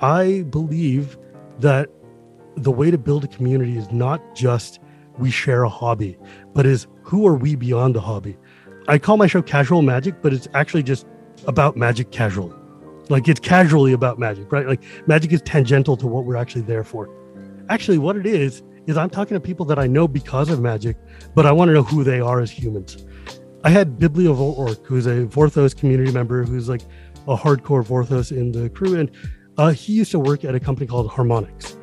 I believe that the way to build a community is not just we share a hobby, but is who are we beyond the hobby? I call my show Casual Magic, but it's actually just about magic casually. Like it's casually about magic, right? Like magic is tangential to what we're actually there for. Actually, what it is, is I'm talking to people that I know because of magic, but I want to know who they are as humans. I had Biblio Bibliovork, who's a Vorthos community member who's like a hardcore Vorthos in the crew. And uh, he used to work at a company called Harmonix.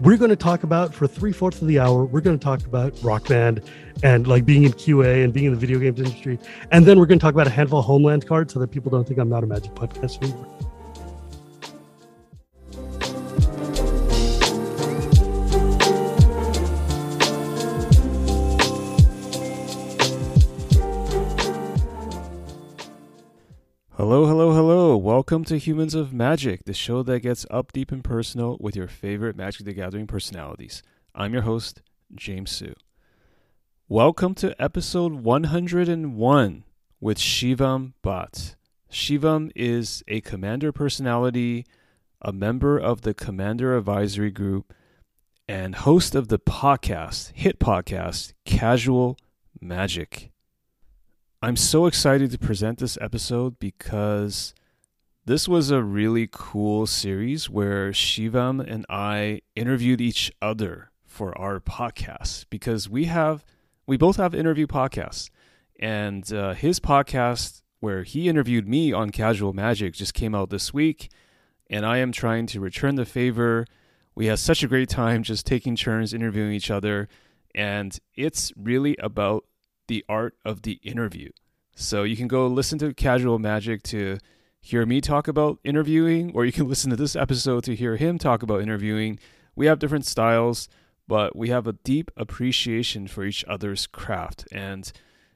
We're going to talk about for three fourths of the hour. We're going to talk about Rock Band and like being in QA and being in the video games industry, and then we're going to talk about a handful of Homeland cards so that people don't think I'm not a Magic podcast anymore. Hello, hello, hello. Welcome to Humans of Magic, the show that gets up deep and personal with your favorite Magic the Gathering personalities. I'm your host, James Hsu. Welcome to episode 101 with Shivam Bhatt. Shivam is a commander personality, a member of the Commander Advisory Group, and host of the podcast, hit podcast, Casual Magic. I'm so excited to present this episode because this was a really cool series where Shivam and I interviewed each other for our podcast because we have we both have interview podcasts. And uh, his podcast where he interviewed me on casual magic just came out this week and i am trying to return the favor. We had such a great time just taking turns interviewing each other and it's really about the art of the interview. So you can go listen to Casual Magic to hear me talk about interviewing, or you can listen to this episode to hear him talk about interviewing. We have different styles, but we have a deep appreciation for each other's craft. And,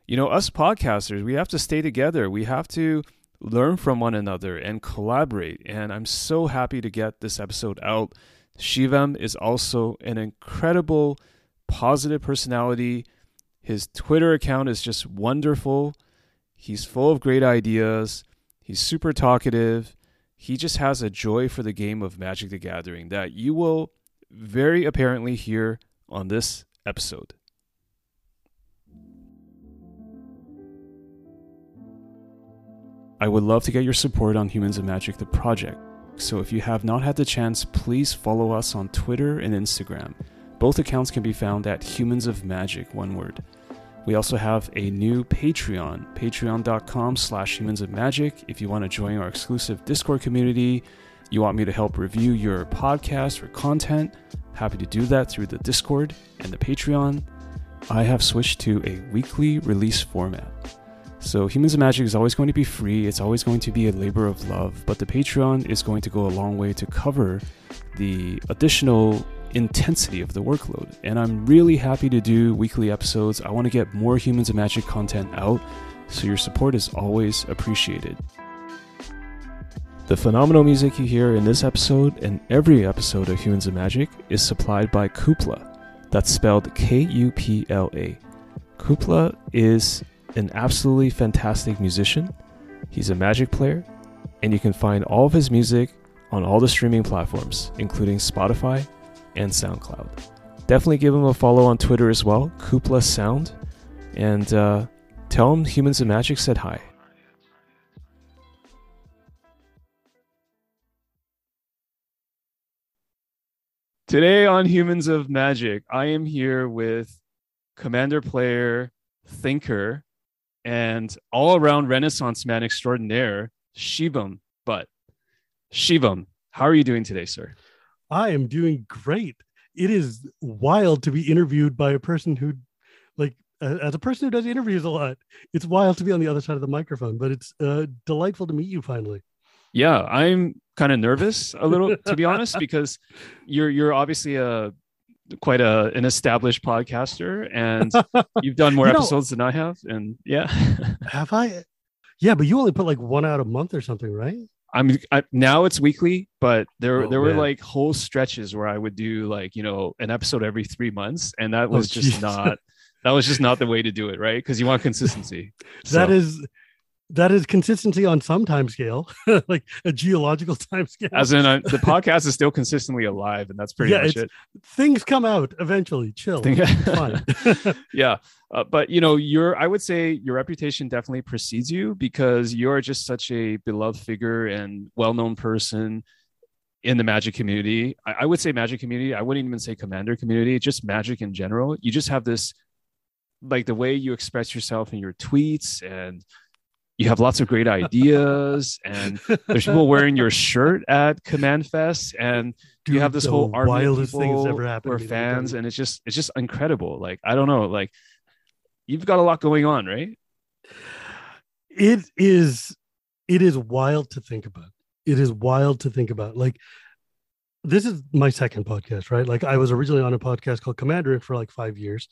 you know, us podcasters, we have to stay together. We have to learn from one another and collaborate. And I'm so happy to get this episode out. Shivam is also an incredible, positive personality his Twitter account is just wonderful. He's full of great ideas. He's super talkative. He just has a joy for the game of Magic the Gathering that you will very apparently hear on this episode. I would love to get your support on Humans of Magic, the project. So if you have not had the chance, please follow us on Twitter and Instagram. Both accounts can be found at Humans of Magic, one word. We also have a new Patreon, patreon.com slash humans of magic. If you want to join our exclusive Discord community, you want me to help review your podcast or content, happy to do that through the Discord and the Patreon. I have switched to a weekly release format. So, Humans of Magic is always going to be free, it's always going to be a labor of love, but the Patreon is going to go a long way to cover the additional intensity of the workload. And I'm really happy to do weekly episodes. I want to get more Humans of Magic content out, so your support is always appreciated. The phenomenal music you hear in this episode and every episode of Humans of Magic is supplied by Kupla. That's spelled K U P L A. Kupla is an absolutely fantastic musician. He's a magic player, and you can find all of his music on all the streaming platforms, including Spotify and SoundCloud. Definitely give him a follow on Twitter as well, Kupla Sound, and uh, tell him Humans of Magic said hi. Today on Humans of Magic, I am here with Commander Player, Thinker, and all around Renaissance man extraordinaire, Shivam Bhatt Shivam, how are you doing today, sir? I am doing great. It is wild to be interviewed by a person who, like, as a person who does interviews a lot, it's wild to be on the other side of the microphone, but it's uh, delightful to meet you finally. Yeah, I'm kind of nervous a little, to be honest, because you're you're obviously a quite a an established podcaster, and you've done more You know- episodes than I have, and yeah, Have I? Yeah, but you only put like one out a month or something, right? I'm I, now it's weekly, but there Oh, there were man. like whole stretches where I would do like you know an episode every three months, and that Oh, was just jeez. not that was just not the way to do it, right? Because you want consistency. That So, is that is consistency on some time scale, like a geological time scale. As in, uh, the podcast is still consistently alive, and that's pretty Yeah, much it. Things come out eventually. Chill. Yeah, uh, but you know, your I would say your reputation definitely precedes you because you're just such a beloved figure and well-known person in the Magic community. I, I would say Magic community. I wouldn't even say Commander community. Just Magic in general. You just have this, like the way you express yourself in your tweets and. You have lots of great ideas, and there's people wearing your shirt at Command Fest, and you have this whole army of wildest thing that's ever happened who are to me, let me tell fans, and it's just it's just incredible. Like I don't know, like you've got a lot going on, right? it is it is wild to think about. It is wild to think about. Like this is my second podcast right? Like i was originally on a podcast called commander for like five years.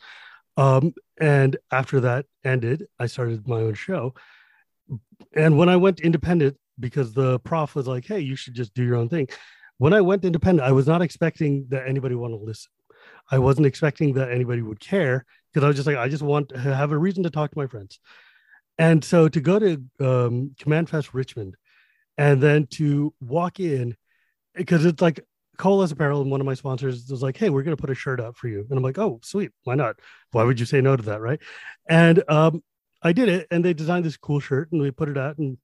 Um and after that ended i started my own show and when i went independent because the prof was like hey you should just do your own thing when i went independent i was not expecting that anybody want to listen i wasn't expecting that anybody would care because i was just like i just want to have a reason to talk to my friends and so to go to um, Command Fest Richmond and then to walk in, because it's like Coalesce Apparel and one of my sponsors was like, hey, we're going to put a shirt out for you. And I'm like, oh, sweet. Why not? Why would you say no to that? Right. And um, I did it and they designed this cool shirt and we put it out and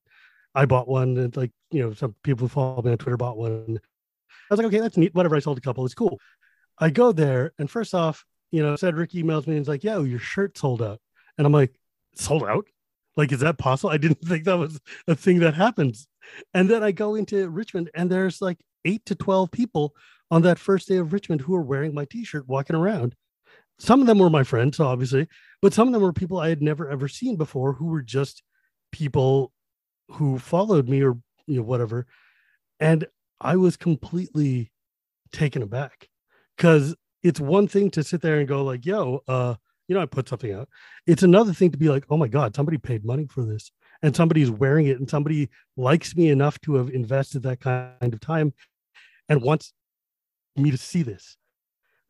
I bought one. And like, you know, some people who follow me on Twitter bought one. I was like, okay, that's neat. Whatever. I sold a couple. It's cool. I go there and first off, you know, Cedric emails me and he's like, yo, your shirt sold out. And I'm like, sold out? Like, is that possible? I didn't think that was a thing that happens. And then I go into Richmond and there's like eight to 12 people on that first day of Richmond who are wearing my t shirt walking around. Some of them were my friends, obviously, but some of them were people I had never ever seen before who were just people who followed me or, you know, whatever. And I was completely taken aback because it's one thing to sit there and go, like, yo, uh, you know, I put something out. It's another thing to be like, oh my God, somebody paid money for this and somebody's wearing it and somebody likes me enough to have invested that kind of time and wants me to see this.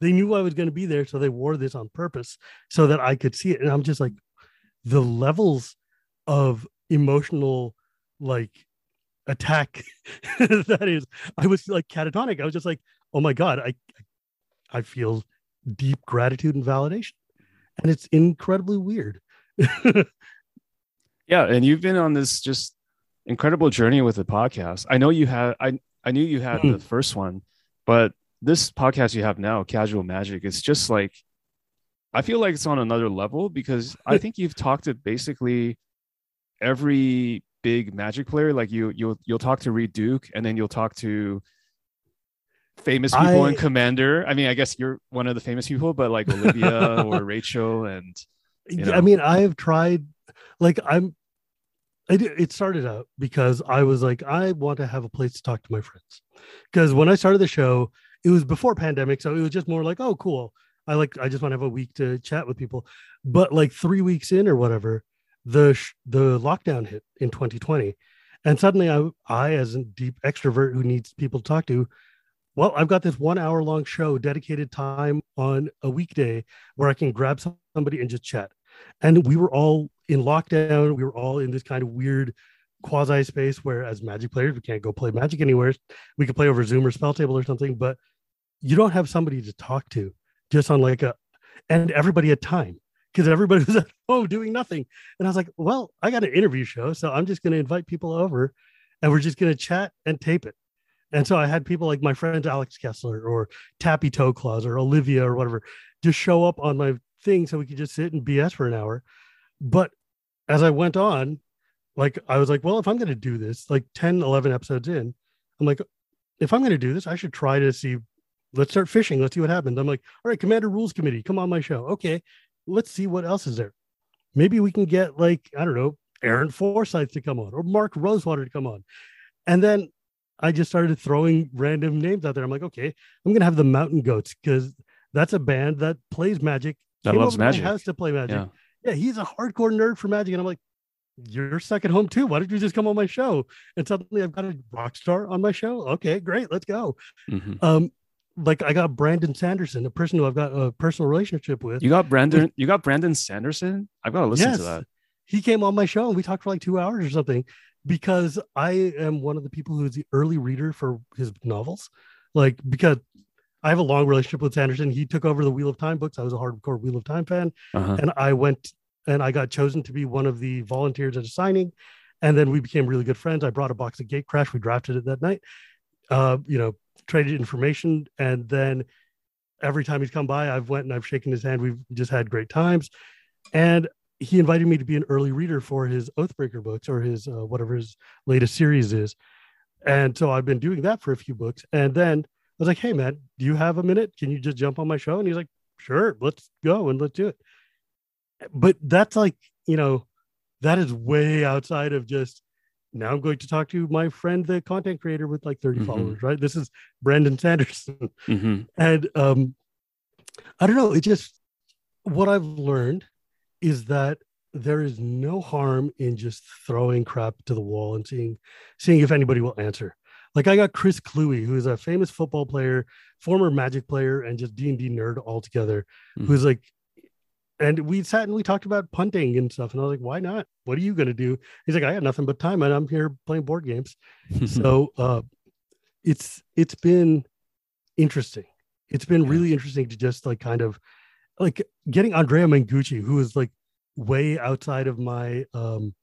They knew I was going to be there, so they wore this on purpose so that I could see it. And I'm just like, the levels of emotional, like, attack that is, I was like catatonic. I was just like, oh my God, I, I feel deep gratitude and validation. And it's incredibly weird. Yeah, and you've been on this just incredible journey with the podcast. I know you had I I knew you had Mhm. the first one, but this podcast you have now, Casual Magic, it's just like I feel like it's on another level because I think you've talked to basically every big magic player. Like you you'll you'll talk to Reed Duke and then you'll talk to famous people I- in Commander. I mean, I guess you're one of the famous people, but like Olivia or Rachel and You Yeah, I mean, I have tried, like, I'm, I it started out because I was like, I want to have a place to talk to my friends. Because when I started the show, it was before pandemic. So it was just more like, oh, cool. I like, I just want to have a week to chat with people. But like three weeks in or whatever, the, sh- the lockdown hit in 2020. And suddenly I, I, as a deep extrovert who needs people to talk to, well, I've got this one hour long show dedicated time on a weekday where I can grab somebody and just chat. And we were all in lockdown. We were all in this kind of weird quasi space where, as magic players, we can't go play magic anywhere. We could play over Zoom or Spell Table or something, but you don't have somebody to talk to just on like a, and everybody had time because everybody was at home doing nothing. And I was like, well, I got an interview show. So I'm just going to invite people over and we're just going to chat and tape it. And so I had people like my friend Alex Kessler or Tappy Toe Claws or Olivia or whatever just show up on my thing so we could just sit and BS for an hour. But as I went on, like I was like, well, if I'm going to do this, like 10, 11 episodes in, I'm like, if I'm going to do this, I should try to see, let's start fishing. Let's see what happens. I'm like, all right, Commander Rules Committee, come on my show. Okay, let's see what else is there. Maybe we can get like, I don't know, Aaron Forsythe to come on or Mark Rosewater to come on. And then I just started throwing random names out there. I'm like, okay, I'm going to have the Mountain Goats because that's a band that plays magic. that came loves over to my magic. house to play magic. Yeah. Yeah, he's a hardcore nerd for magic. And I'm like, you're stuck at home too. Why don't you just come on my show? And suddenly I've got a rock star on my show. Okay, great, let's go. Mhm. Um, like I got Brandon Sanderson, a person who I've got a personal relationship with. You got Brandon. You got Brandon Sanderson. I've got to listen Yes. to that. he came on my show and we talked for like two hours or something because I am one of the people who's the early reader for his novels. Like because I have a long relationship with Sanderson. He took over the Wheel of Time books. I was a hardcore Wheel of Time fan, Uh-huh. and I went and I got chosen to be one of the volunteers at a signing. And then we became really good friends. I brought a box of Gatecrash. We drafted it that night. Uh, you know, traded information, and then every time he's come by, I've went and I've shaken his hand. We've just had great times, and he invited me to be an early reader for his Oathbreaker books or his uh, whatever his latest series is. And so I've been doing that for a few books. And then I was like, hey, man, do you have a minute? Can you just jump on my show? And he's like, sure, let's go and let's do it. But that's like, you know, that is way outside of just now I'm going to talk to my friend, the content creator with like 30 Mhm. followers, right? This is Brandon Sanderson. hmm And um, I don't know. It just what I've learned is that there is no harm in just throwing crap to the wall and seeing seeing if anybody will answer. Like I got Chris Kluwe, who is a famous football player, former Magic player, and just D and D nerd altogether. Mhm. Who's like, and we sat and we talked about punting and stuff, and I was like, why not? What are you gonna do? He's like, I got nothing but time, and I'm here playing board games so uh it's it's been interesting it's been really interesting to just like kind of like getting andrea mengucci who is like way outside of my um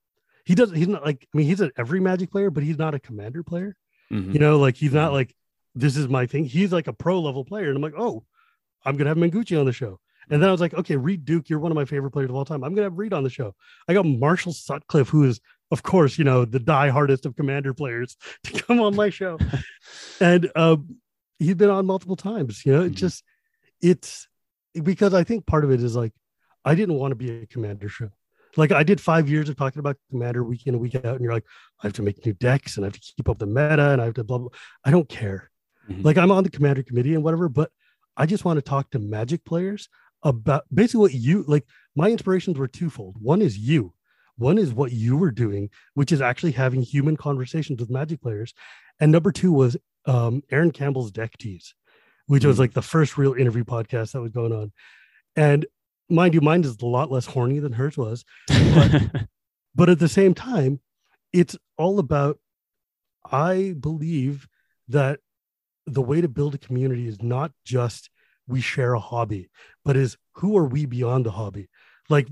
he doesn't, he's not like i mean he's an every magic player but he's not a commander player Mhm. you know like he's not Mhm. like this is my thing he's like a pro level player and i'm like oh i'm gonna have mengucci on the show and then i was like okay reed duke you're one of my favorite players of all time. I'm gonna have reed on the show. I got marshall sutcliffe who is of course you know the die hardest of commander players to come on my show. And um he's been on multiple times you know it Mhm. just it's because i think part of it is like i didn't want to be a commander show. Like i did five years of talking about commander week in and week out and you're like i have to make new decks and i have to keep up the meta and i have to blah blah. I don't care. Mhm. like i'm on the commander committee and whatever but i just want to talk to magic players about basically what you like my inspirations were twofold one is you one is what you were doing which is actually having human conversations with magic players and number two was um, Erin Campbell's Deck Tease, which was Mhm. like the first real interview podcast that was going on. And mind you, mine is a lot less horny than hers was. But at the same time, it's all about, I believe that the way to build a community is not just we share a hobby, but is who are we beyond the hobby? Like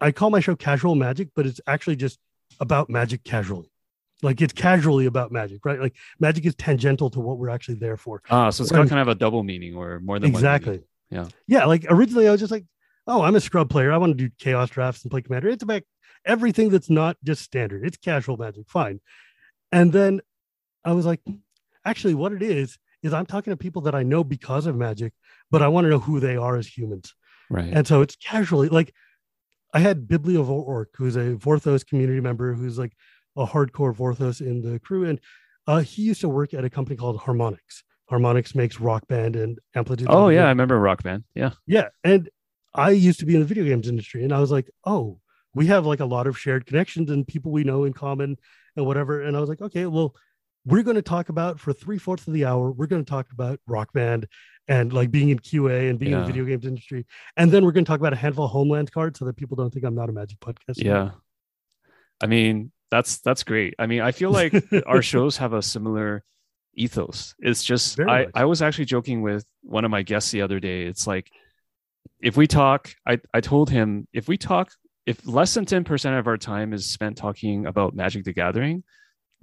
I call my show casual magic, but it's actually just about magic casually. Like it's casually about magic, right? Like magic is tangential to what we're actually there for. ah, so it's got kind of a double meaning or more than one exactly. Yeah. Yeah. Like originally I was just like, oh, I'm a scrub player. I want to do chaos drafts and play commander. It's about everything that's not just standard. It's casual magic. Fine. And then I was like, actually, what it is, is I'm talking to people that I know because of magic, but I want to know who they are as humans. Right. And so it's casually like I had Biblio Orc, who's a Vorthos community member who's like a hardcore Vorthos in the crew. And uh, he used to work at a company called Harmonix. Harmonix makes rock band and amplitude. oh yeah, I remember Rock Band. Yeah. Yeah. And I used to be in the video games industry and I was like, oh, we have like a lot of shared connections and people we know in common and whatever. And I was like, okay, well, we're going to talk about for three fourths of the hour, we're going to talk about rock band and like being in QA and being in the video games industry. And then we're going to talk about a handful of homeland cards so that people don't think I'm not a magic podcast. Yeah. I mean, that's that's great. I mean, I feel like our shows have a similar ethos. It's just Very I much. I was actually joking with one of my guests the other day. It's like if we talk, I I told him if we talk if less than 10% of our time is spent talking about Magic the Gathering,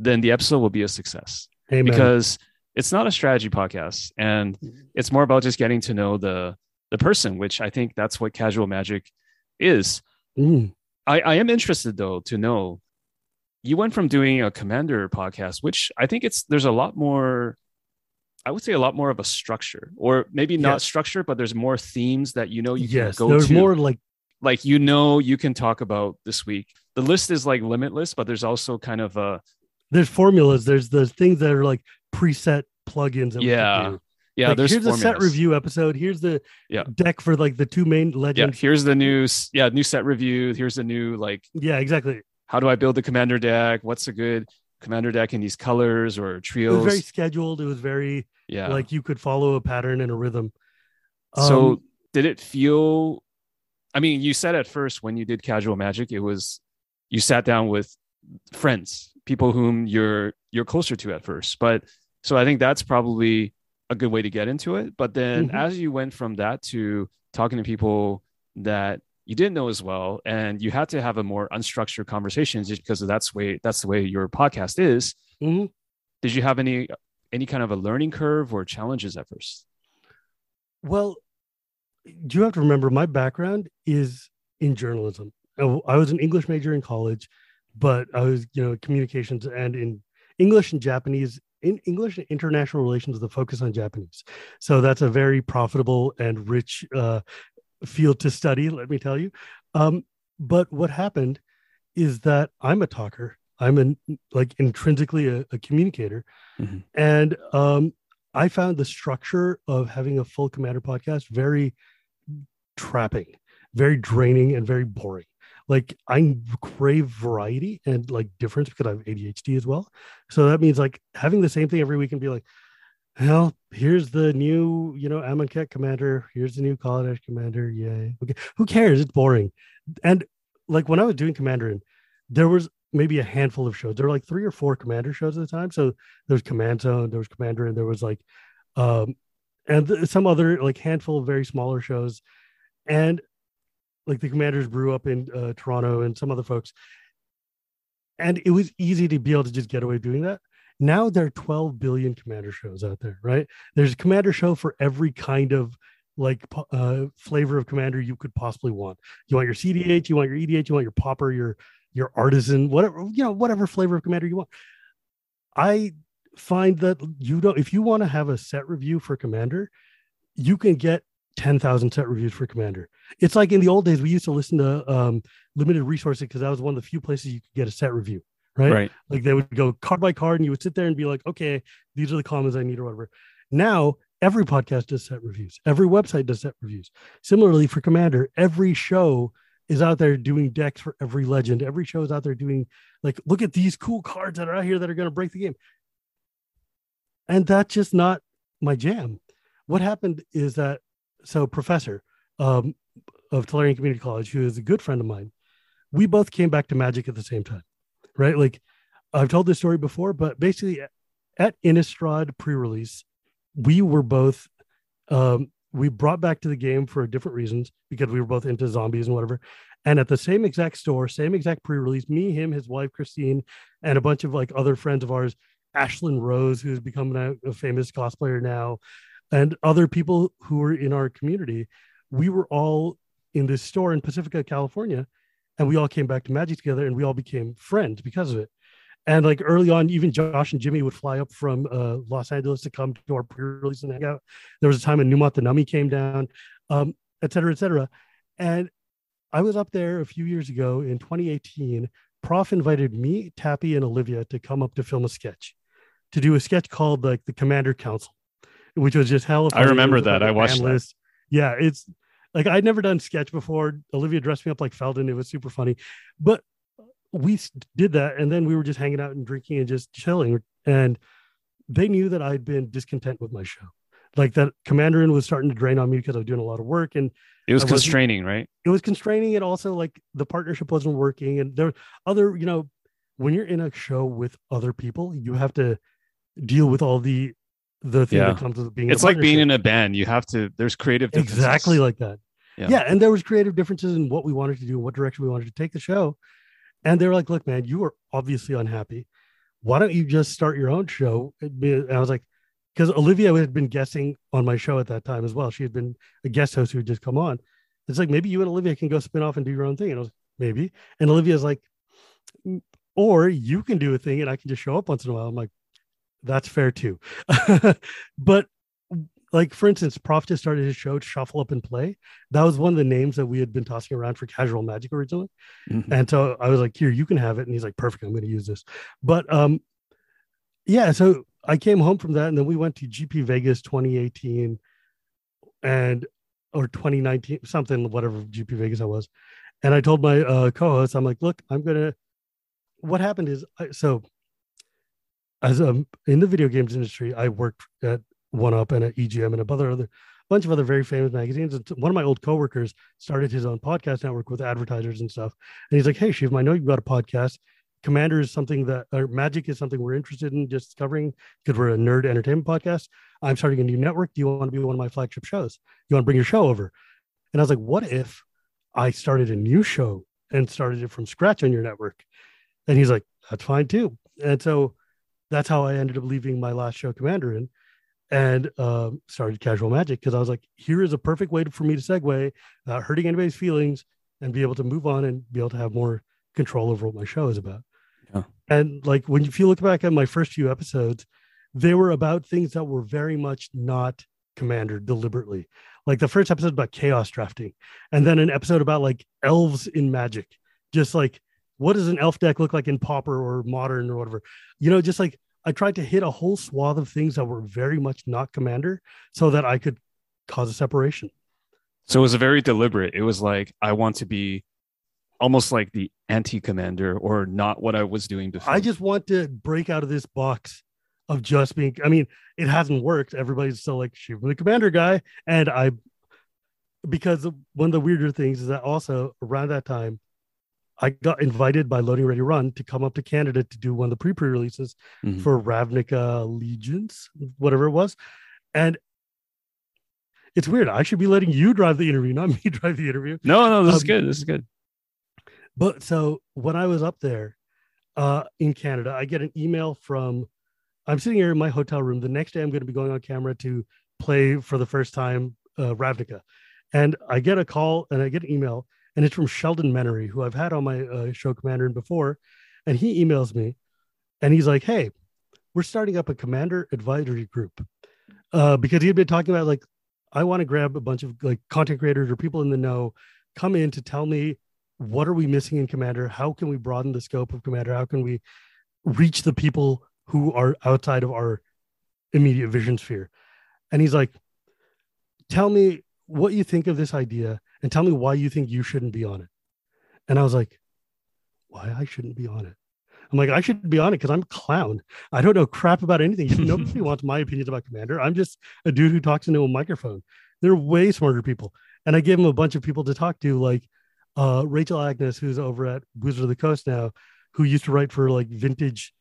then the episode will be a success Amen. because it's not a strategy podcast and it's more about just getting to know the the person, which I think that's what casual magic is. Mm, I, I am interested though to know you went from doing a commander podcast, which I think it's there's a lot more I would say a lot more of a structure, or maybe not Yes. structure, but there's more themes that you know you yes, can go there's to. more like like you know you can talk about this week. The list is like limitless, but there's also kind of a there's formulas, there's the things that are like preset plugins. That Yeah. yeah. Like, there's here's a set review episode. Here's the Yeah. deck for like the two main Yeah, legends. here's the new yeah new set review. Here's the new like Yeah, exactly. how do I build the commander deck? What's a good commander deck in these colors or trios? It was very scheduled. It was very yeah. like you could follow a pattern and a rhythm. so Um, did it feel? I mean, you said at first when you did casual magic, it was you sat down with friends, people whom you're you're closer to at first. But so I think that's probably a good way to get into it. But then mm-hmm. as you went from that to talking to people that you didn't know as well, and you had to have a more unstructured conversation just because that's way that's the way your podcast is. Mm-hmm. Did you have any any kind of a learning curve or challenges at first? Well, you have to remember my background is in journalism. I was an English major in college, but I was, you know, communications and in English and Japanese, in English and international relations the focus on Japanese. So that's a very profitable and rich uh, field to study, let me tell you. Um, but what happened is that I'm a talker. I'm an like intrinsically a, a communicator, mm-hmm. and um, I found the structure of having a full commander podcast very trapping, very draining, and very boring. Like I crave variety and like difference because I have ADHD as well. So that means like having the same thing every week and be like, well, here's the new, you know, Amonkhet commander. Here's the new Kaladesh commander. Yay. Okay. Who cares? It's boring. And like when I was doing Commanderin, there was maybe a handful of shows. There were like three or four commander shows at the time. So there was Command Zone, there was Commander, and there was like um and th- some other like handful of very smaller shows. And like the commanders brew up in uh, Toronto and some other folks. And it was easy to be able to just get away doing that. Now there are 12 billion commander shows out there, right? There's a commander show for every kind of like uh, flavor of commander you could possibly want. You want your CDH, you want your EDH, you want your pauper, your your artisan, whatever you know, whatever flavor of commander you want. I find that you don't if you want to have a set review for commander, you can get 10,000 set reviews for commander. It's like in the old days we used to listen to um, limited resources because that was one of the few places you could get a set review right? Right. Like they would go card by card and you would sit there and be like, okay, these are the comments I need or whatever. Now every podcast does set reviews. Every website does set reviews. Similarly for Commander, every show is out there doing decks for every legend. Every show is out there doing like, look at these cool cards that are out here that are going to break the game. And that's just not my jam. What happened is that so professor um, of Tolarian Community College, who is a good friend of mine, we both came back to Magic at the same time right? Like I've told this story before, but basically at Innistrad pre-release, we were both um, we brought back to the game for different reasons because we were both into zombies and whatever. And at the same exact store, same exact pre-release, me, him, his wife Christine, and a bunch of like other friends of ours, Ashlen Rose, who's become a, a famous cosplayer now, and other people who were in our community, we were all in this store in Pacifica, California, and we all came back to Magic together, and we all became friends because of it. And like early on, even Josh and Jimmy would fly up from uh, Los Angeles to come to our pre-release and hang out. There was a time when Nummy came down, um, et cetera, et cetera. And I was up there a few years ago in 2018. Prof invited me, Tappy, and Olivia to come up to film a sketch, to do a sketch called like the Commander Council, which was just hell. I remember that. I watched that. Yeah, it's like I'd never done sketch before. Olivia dressed me up like Felden. It was super funny, but we did that, and then we were just hanging out and drinking and just chilling. And they knew that I'd been discontent with my show, like that Commanderin was starting to drain on me because I was doing a lot of work and it was constraining, right? It was constraining, and also like the partnership wasn't working, and there other, you know, when you're in a show with other people, you have to deal with all the the thing yeah. that comes with being. It's like being in a band. You have to. There's creative. Exactly like that. Yeah. yeah, and there was creative differences in what we wanted to do, what direction we wanted to take the show, and they were like, "Look, man, you are obviously unhappy. Why don't you just start your own show?" And I was like, because Olivia had been guessing on my show at that time as well. She had been a guest host who had just come on. It's like maybe you and Olivia can go spin off and do your own thing. And I was maybe, and Olivia's like, or you can do a thing and I can just show up once in a while. I'm like, that's fair too. but like for instance, Prof just started his show Shuffle Up and Play. That was one of the names that we had been tossing around for casual magic originally. Mm-hmm. And so I was like, here, you can have it. And he's like, perfect, I'm gonna use this. But um yeah, so I came home from that and then we went to GP Vegas 2018 and or 2019, something, whatever GP Vegas I was. And I told my uh, co-host, I'm like, look, I'm gonna what happened is I, so as um in the video games industry, I worked at One Up and at EGM and a other other bunch of other very famous magazines. And one of my old coworkers started his own podcast network with advertisers and stuff. And he's like, "Hey, Shiv, I know you've got a podcast. Commander is something that, or Magic is something we're interested in just covering because we're a nerd entertainment podcast. I'm starting a new network. Do you want to be one of my flagship shows? You want to bring your show over?" And I was like, "What if I started a new show and started it from scratch on your network?" And he's like, "That's fine too." And so that's how I ended up leaving my last show, Commander, in and um, started Casual Magic because I was like, here is a perfect way for me to segue, uh, hurting anybody's feelings, and be able to move on and be able to have more control over what my show is about. Yeah. And like when if you look back at my first few episodes, they were about things that were very much not Commander deliberately. Like the first episode about chaos drafting, and then an episode about like elves in Magic, just like what does an elf deck look like in Pauper or Modern or whatever, you know, just like I tried to hit a whole swath of things that were very much not commander so that I could cause a separation. So it was a very deliberate. It was like I want to be almost like the anti-commander or not what I was doing before. I just want to break out of this box of just being I mean, it hasn't worked. Everybody's still like shoot the commander guy. And I because one of the weirder things is that also around that time I got invited by Loading Ready Run to come up to Canada to do one of the pre pre releases mm-hmm. for Ravnica Legions, whatever it was. And it's weird. I should be letting you drive the interview, not me drive the interview. No, no, this um, is good. This is good. But so when I was up there uh, in Canada, I get an email from, I'm sitting here in my hotel room. The next day, I'm going to be going on camera to play for the first time uh, Ravnica. And I get a call and I get an email and it's from Sheldon Menery, who I've had on my uh, show Commander before, and he emails me, and he's like, "Hey, we're starting up a Commander advisory group," uh, because he had been talking about like, I want to grab a bunch of like content creators or people in the know, come in to tell me what are we missing in Commander, how can we broaden the scope of Commander, how can we reach the people who are outside of our immediate vision sphere, and he's like, "Tell me what you think of this idea." And tell me why you think you shouldn't be on it. And I was like, why I shouldn't be on it? I'm like, I should be on it because I'm a clown. I don't know crap about anything. Nobody wants my opinions about Commander. I'm just a dude who talks into a microphone. They're way smarter people. And I gave him a bunch of people to talk to, like uh, Rachel Agnes, who's over at Wizard of the Coast now, who used to write for like vintage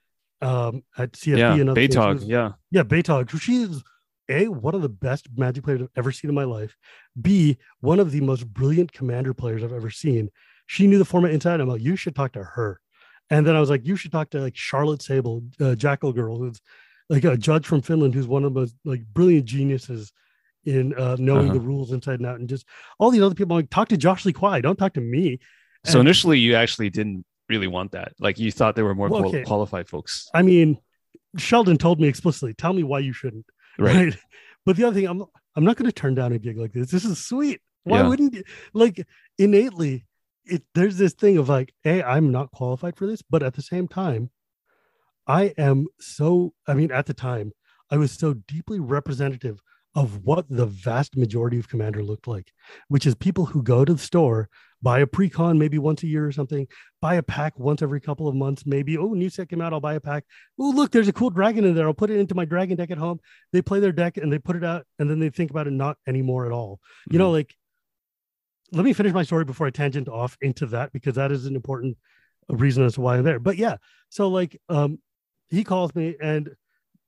um, at CFB yeah, and other Baytog, yeah. Yeah, Baytog. She's a, one of the best Magic players I've ever seen in my life. B, one of the most brilliant commander players I've ever seen. She knew the format inside. I'm like, you should talk to her. And then I was like, you should talk to like Charlotte Sable, uh, Jackal Girl, who's like a judge from Finland, who's one of the most like brilliant geniuses in uh, knowing uh-huh. the rules inside and out, and just all these other people. I'm like, talk to Josh Lee Kwai. Don't talk to me. So initially, you actually didn't really want that. Like you thought there were more well, okay. qualified folks. I mean, Sheldon told me explicitly, tell me why you shouldn't right. right? But the other thing, I'm I'm not going to turn down a gig like this. This is sweet. Why yeah. wouldn't you? Like innately, it there's this thing of like, hey, I'm not qualified for this, but at the same time, I am so. I mean, at the time, I was so deeply representative of what the vast majority of Commander looked like, which is people who go to the store buy a pre-con maybe once a year or something, buy a pack once every couple of months, maybe. Oh, new set came out, I'll buy a pack. Oh, look, there's a cool dragon in there. I'll put it into my dragon deck at home. They play their deck and they put it out, and then they think about it not anymore at all. Mm-hmm. You know, mm-hmm. like let me finish my story before I tangent off into that because that is an important reason as to why I'm there. But yeah, so like um he calls me and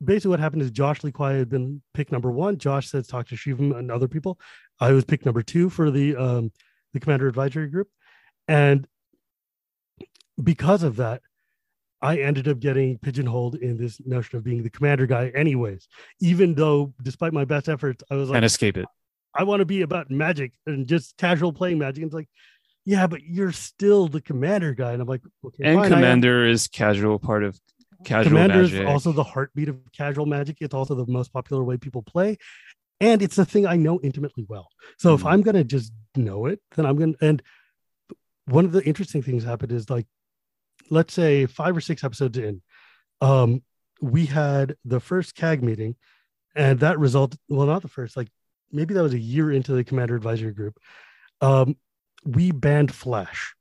basically what happened is Josh Lee Kwai had been pick number one. Josh says talk to Shivam and other people. I was picked number two for the um the commander advisory group. And because of that, I ended up getting pigeonholed in this notion of being the commander guy, anyways. Even though, despite my best efforts, I was like, and escape it. I want to be about magic and just casual playing magic. And it's like, yeah, but you're still the commander guy. And I'm like, okay. And fine, commander is casual part of casual commander magic. is also the heartbeat of casual magic. It's also the most popular way people play and it's a thing I know intimately well. So mm-hmm. if I'm gonna just know it, then I'm gonna. And one of the interesting things happened is like, let's say five or six episodes in, um, we had the first CAG meeting, and that resulted. Well, not the first. Like maybe that was a year into the Commander Advisory Group. Um, we banned Flash.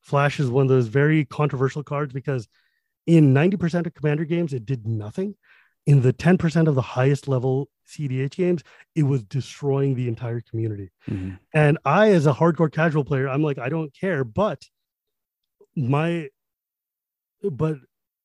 Flash is one of those very controversial cards because in 90% of commander games it did nothing in the 10% of the highest level CDH games, it was destroying the entire community. Mhm. And I, as a hardcore casual player, I'm like, I don't care. But my, but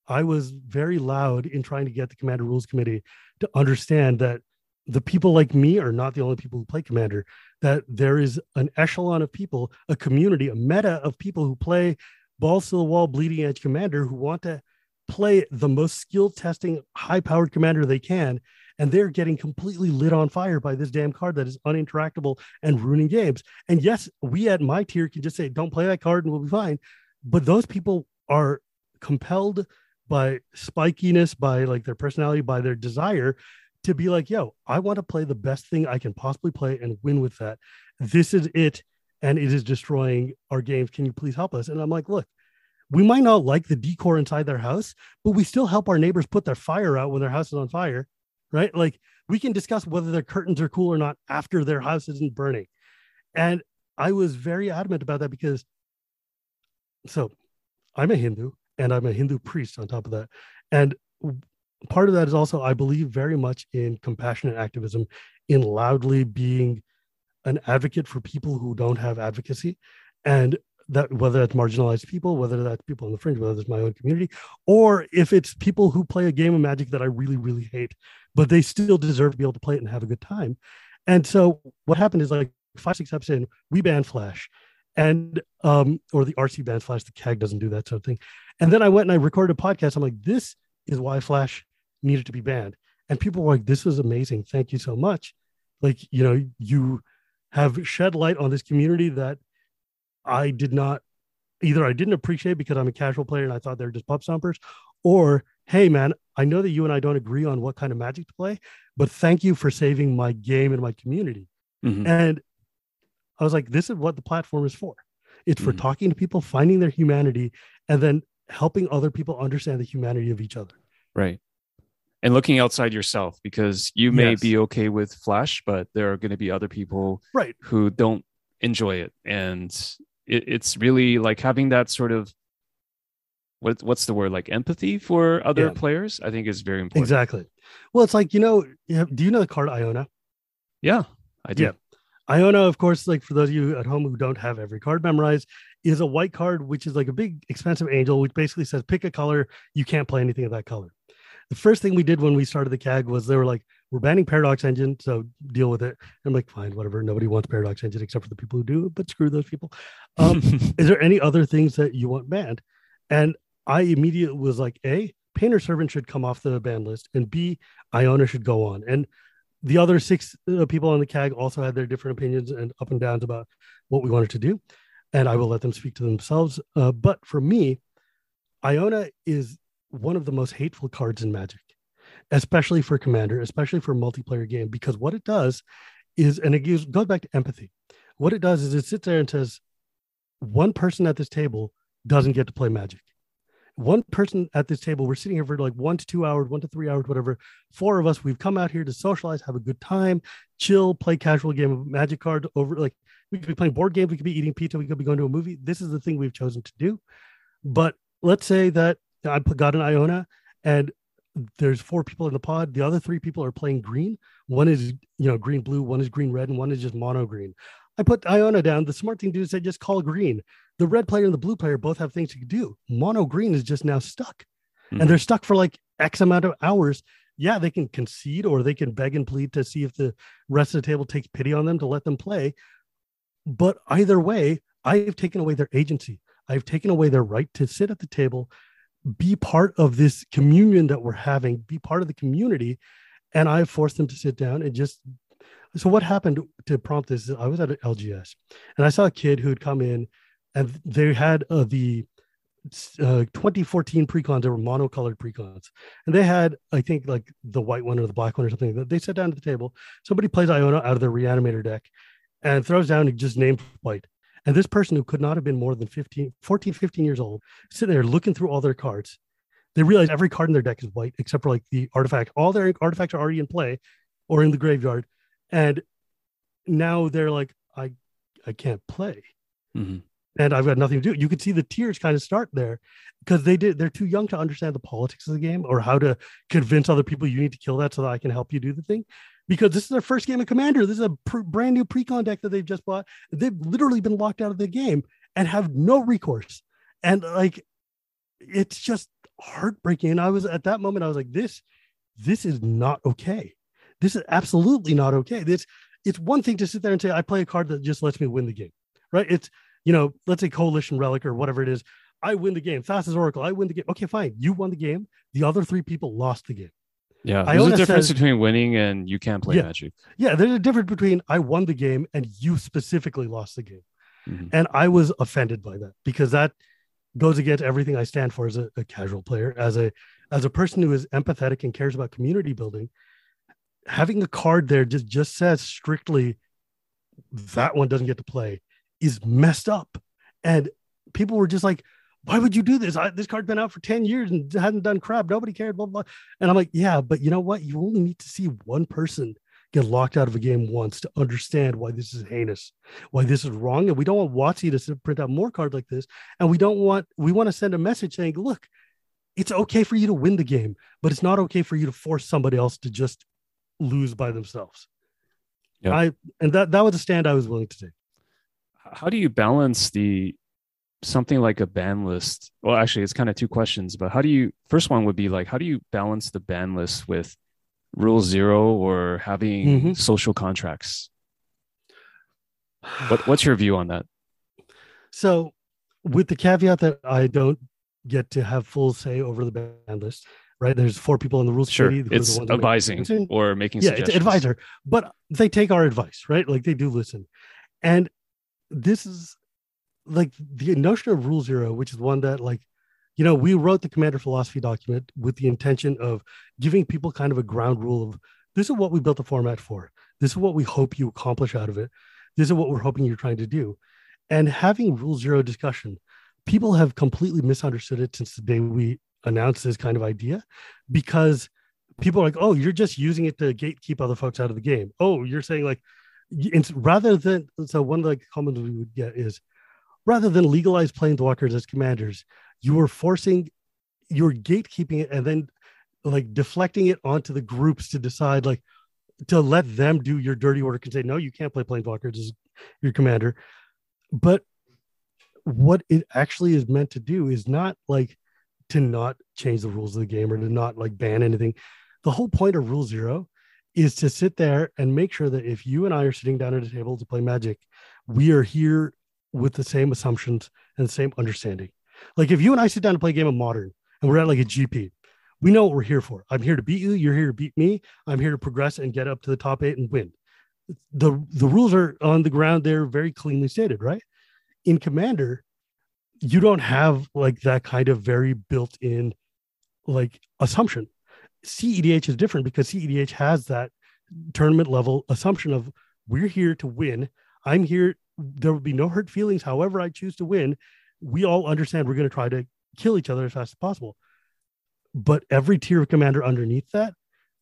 I was very loud in trying to get the Commander Rules Committee to understand that the people like me are not the only people who play Commander, that there is an echelon of people, a community, a meta of people who play balls to the wall, bleeding edge Commander who want to play the most skill testing, high powered Commander they can and they're getting completely lit on fire by this damn card that is uninteractable and ruining games. And yes, we at my tier can just say, don't play that card and we'll be fine. But those people are compelled by spikiness, by like their personality, by their desire to be like, yo, I want to play the best thing I can possibly play and win with that. This is it. And it is destroying our games. Can you please help us? And I'm like, look, we might not like the decor inside their house, but we still help our neighbors put their fire out when their house is on fire right? Like we can discuss whether their curtains are cool or not after their house isn't burning. And I was very adamant about that because so I'm a Hindu and I'm a Hindu priest on top of that. And part of that is also I believe very much in compassionate activism, in loudly being an advocate for people who don't have advocacy. And that whether that's marginalized people, whether that's people on the fringe, whether it's my own community, or if it's people who play a game of magic that I really, really hate, but they still deserve to be able to play it and have a good time. And so what happened is like five, six episodes in, we banned Flash. And um, or the RC bans Flash, the CAG doesn't do that sort of thing. And then I went and I recorded a podcast. I'm like, this is why Flash needed to be banned. And people were like, this is amazing. Thank you so much. Like, you know, you have shed light on this community that I did not either I didn't appreciate because I'm a casual player and I thought they were just pub stompers, or hey man, I know that you and I don't agree on what kind of magic to play, but thank you for saving my game and my community. Mhm. And I was like, this is what the platform is for. It's for Mhm. talking to people, finding their humanity, and then helping other people understand the humanity of each other. Right. And looking outside yourself because you may Yes. be okay with Flash, but there are going to be other people Right. who don't enjoy it. And it, it's really like having that sort of what what's the word like empathy for other Yeah. players, I think is very important. Exactly. Well, it's like, you know, do you know the card Iona? Yeah, I do. Yeah. Iona, of course, like for those of you at home who don't have every card memorized, is a white card, which is like a big expensive angel, which basically says pick a color. You can't play anything of that color. The first thing we did when we started the CAG was they were like, we're banning Paradox Engine, so deal with it. I'm like, fine, whatever. Nobody wants Paradox Engine except for the people who do, but screw those people. Um, is there any other things that you want banned? And I immediately was like, A, Painter Servant should come off the ban list, and B, Iona should go on. And the other six uh, people on the CAG also had their different opinions and up and downs about what we wanted to do. And I will let them speak to themselves. Uh, but for me, Iona is one of the most hateful cards in Magic, especially for Commander, especially for multiplayer game, because what it does is, and it gives, goes back to empathy. What it does is it sits there and says, one person at this table doesn't get to play Magic. One person at this table, we're sitting here for like one to two hours, one to three hours, whatever. Four of us, we've come out here to socialize, have a good time, chill, play casual game of Magic cards over. Like we could be playing board games, we could be eating pizza, we could be going to a movie. This is the thing we've chosen to do. But let's say that I got an Iona and there's four people in the pod. The other three people are playing green. One is, you know, green blue, one is green red, and one is just mono green. I put Iona down. The smart thing to do is say just call green. The red player and the blue player both have things to do. Mono green is just now stuck. Mhm. And they're stuck for like X amount of hours. Yeah, they can concede or they can beg and plead to see if the rest of the table takes pity on them to let them play. But either way, I've taken away their agency. I've taken away their right to sit at the table, be part of this communion that we're having, be part of the community. And I've forced them to sit down and just. So, what happened to prompt this? I was at LGS and I saw a kid who'd come in and they had uh, the uh, 2014 precons. They were monocolored precons. And they had, I think, like the white one or the black one or something. They sat down at the table. Somebody plays Iona out of their reanimator deck and throws down just named white. And this person who could not have been more than 15, 14, 15 years old, sitting there looking through all their cards, they realize every card in their deck is white except for like the artifact. All their artifacts are already in play or in the graveyard. And now they're like, I I can't play. Mhm. and I've got nothing to do. You could see the tears kind of start there because they did. They're too young to understand the politics of the game or how to convince other people you need to kill that so that I can help you do the thing. Because this is their first game of Commander. This is a pr- brand new pre-con deck that they've just bought. They've literally been locked out of the game and have no recourse. And like, it's just heartbreaking. And I was at that moment, I was like, this, this is not okay. This is absolutely not okay. This, it's one thing to sit there and say, I play a card that just lets me win the game, right? It's you know, let's say coalition relic or whatever it is. I win the game. Thassa's Oracle, I win the game. Okay, fine. You won the game. The other three people lost the game. Yeah. There's Iona a difference says, between winning and you can't play yeah, magic. Yeah, there's a difference between I won the game and you specifically lost the game. Mm-hmm. And I was offended by that because that goes against everything I stand for as a, a casual player, as a as a person who is empathetic and cares about community building. Having a card there just just says strictly that one doesn't get to play is messed up. And people were just like, why would you do this? I, this card's been out for 10 years and hadn't done crap. Nobody cared, blah, blah. And I'm like, yeah, but you know what? You only need to see one person get locked out of a game once to understand why this is heinous, why this is wrong. And we don't want WotC to print out more cards like this. And we don't want, we want to send a message saying, look, it's okay for you to win the game, but it's not okay for you to force somebody else to just lose by themselves. Yep. I, and that, that was a stand I was willing to take how do you balance the something like a ban list? Well, actually, it's kind of two questions, but how do you? First one would be like, how do you balance the ban list with rule zero or having mm-hmm. social contracts? What What's your view on that? So, with the caveat that I don't get to have full say over the ban list, right? There's four people in the rules sure. committee. It's advising or making yeah, it's advisor, but they take our advice, right? Like they do listen. And this is like the notion of rule zero, which is one that like, you know, we wrote the commander philosophy document with the intention of giving people kind of a ground rule of this is what we built the format for. This is what we hope you accomplish out of it. This is what we're hoping you're trying to do. And having rule zero discussion, people have completely misunderstood it since the day we announced this kind of idea because people are like, oh, you're just using it to gatekeep other folks out of the game. Oh, you're saying like it's rather than so one of the comments we would get is rather than legalize planeswalkers as commanders, you are forcing you're gatekeeping it and then like deflecting it onto the groups to decide like to let them do your dirty work and say no you can't play planeswalkers as your commander. But what it actually is meant to do is not like to not change the rules of the game or to not like ban anything. The whole point of rule zero is to sit there and make sure that if you and I are sitting down at a table to play magic, we are here with the same assumptions and the same understanding. Like if you and I sit down to play a game of modern and we're at like a GP, we know what we're here for. I'm here to beat you, you're here to beat me. I'm here to progress and get up to the top eight and win. The the rules are on the ground, they're very cleanly stated, right? In Commander, you don't have like that kind of very built-in like assumption CEDH is different because CEDH has that tournament level assumption of we're here to win. I'm here. There will be no hurt feelings. However, I choose to win. We all understand we're going to try to kill each other as fast as possible. But every tier of commander underneath that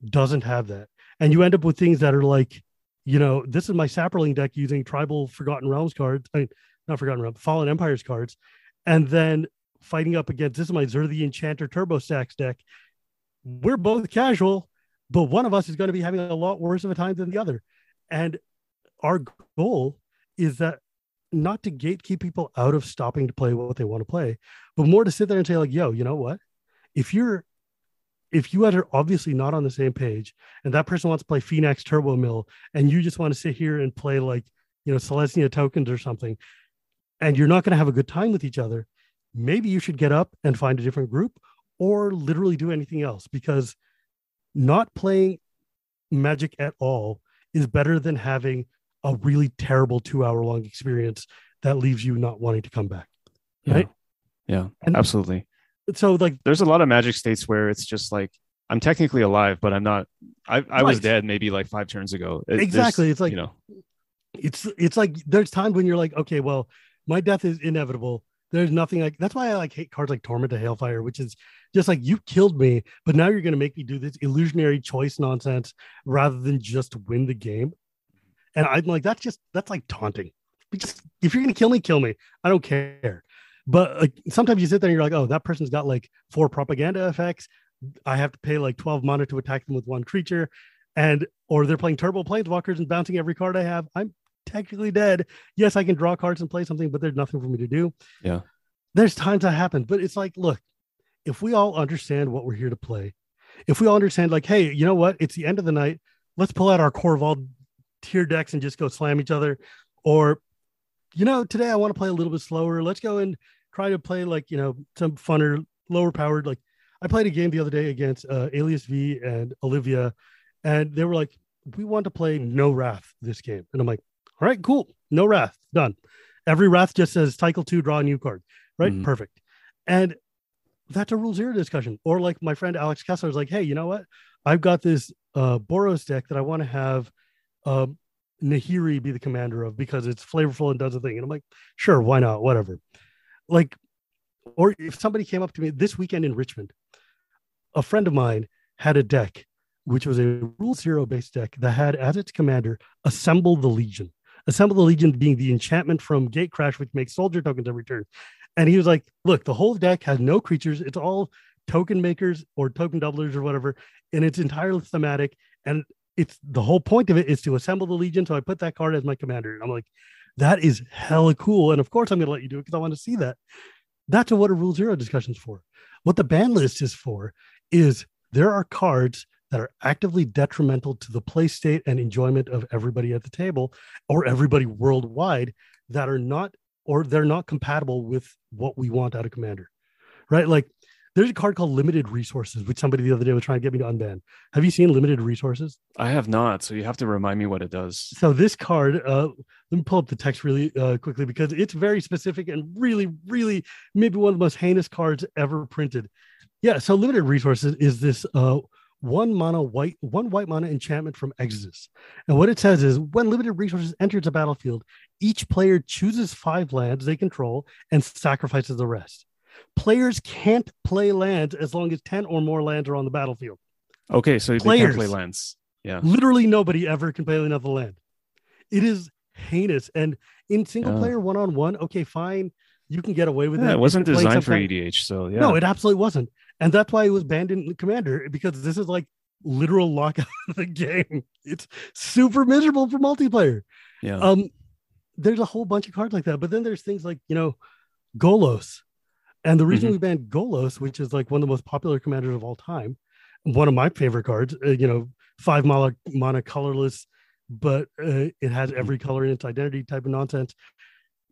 doesn't have that. And you end up with things that are like, you know, this is my Saproling deck using tribal Forgotten Realms cards. I mean, not Forgotten Realms, Fallen Empires cards. And then fighting up against this is my Zur the Enchanter Turbo Stacks deck we're both casual, but one of us is going to be having a lot worse of a time than the other. And our goal is that not to gatekeep people out of stopping to play what they want to play, but more to sit there and say, like, yo, you know what? If you're if you guys are obviously not on the same page and that person wants to play Phoenix Turbo Mill and you just want to sit here and play like, you know, Selesnya tokens or something, and you're not going to have a good time with each other, maybe you should get up and find a different group or literally do anything else because not playing magic at all is better than having a really terrible two hour long experience that leaves you not wanting to come back. Right. Yeah, and absolutely. So like there's a lot of magic states where it's just like I'm technically alive, but I'm not I, I right. was dead maybe like five turns ago. It, exactly. It's like you know it's it's like there's times when you're like, okay, well, my death is inevitable. There's nothing like that's why I like hate cards like Torment of Hailfire, which is just like you killed me, but now you're going to make me do this illusionary choice nonsense rather than just win the game. And I'm like, that's just that's like taunting. just if you're gonna kill me, kill me. I don't care. But like sometimes you sit there and you're like, oh, that person's got like four propaganda effects. I have to pay like 12 mana to attack them with one creature. And or they're playing turbo planeswalkers and bouncing every card I have. I'm technically dead. Yes, I can draw cards and play something, but there's nothing for me to do. Yeah. There's times that happen, but it's like, look, if we all understand what we're here to play, if we all understand, like, hey, you know what? It's the end of the night. Let's pull out our Korvold tier decks and just go slam each other. Or, you know, today I want to play a little bit slower. Let's go and try to play like, you know, some funner, lower powered. Like I played a game the other day against uh, Alias V and Olivia, and they were like, we want to play no wrath this game. And I'm like, all right, cool. No wrath. Done. Every wrath just says cycle two, draw a new card. Right? Mm-hmm. Perfect. And that's a rule zero discussion. Or like my friend Alex Kessler is like, hey, you know what? I've got this uh Boros deck that I want to have uh, Nahiri be the commander of because it's flavorful and does a thing. And I'm like, sure, why not? Whatever. Like, or if somebody came up to me this weekend in Richmond, a friend of mine had a deck which was a rule zero based deck that had as its commander assemble the legion assemble the legion being the enchantment from Gatecrash which makes soldier tokens every turn and he was like look the whole deck has no creatures it's all token makers or token doublers or whatever and it's entirely thematic and it's the whole point of it is to assemble the legion so i put that card as my commander and i'm like that is hella cool and of course i'm going to let you do it because i want to see that. That's what a rule zero discussion is for. What the ban list is for is there are cards that are actively detrimental to the play state and enjoyment of everybody at the table or everybody worldwide that are not or they're not compatible with what we want out of commander right? Like there's a card called limited resources which somebody the other day was trying to get me to unban have you seen limited resources i have not so you have to remind me what it does so this card uh let me pull up the text really uh, quickly because it's very specific and really really maybe one of the most heinous cards ever printed yeah so limited resources is this uh one mana white, one white mana enchantment from Exodus. And what it says is when limited resources enters the battlefield, each player chooses five lands they control and sacrifices the rest. Players can't play lands as long as 10 or more lands are on the battlefield. Okay, so players, they can't play lands. Yeah. Literally nobody ever can play another land. It is heinous. And in single yeah. player one on one, okay, fine. You can get away with yeah, it. It wasn't designed for EDH. So yeah. No, it absolutely wasn't and that's why it was banned in Commander because this is like literal lockout of the game. It's super miserable for multiplayer. Yeah. Um, there's a whole bunch of cards like that, but then there's things like you know, Golos, and the reason mm-hmm. we banned Golos, which is like one of the most popular commanders of all time, one of my favorite cards. Uh, you know, five mana, mana colorless, but uh, it has every color in its identity type of nonsense.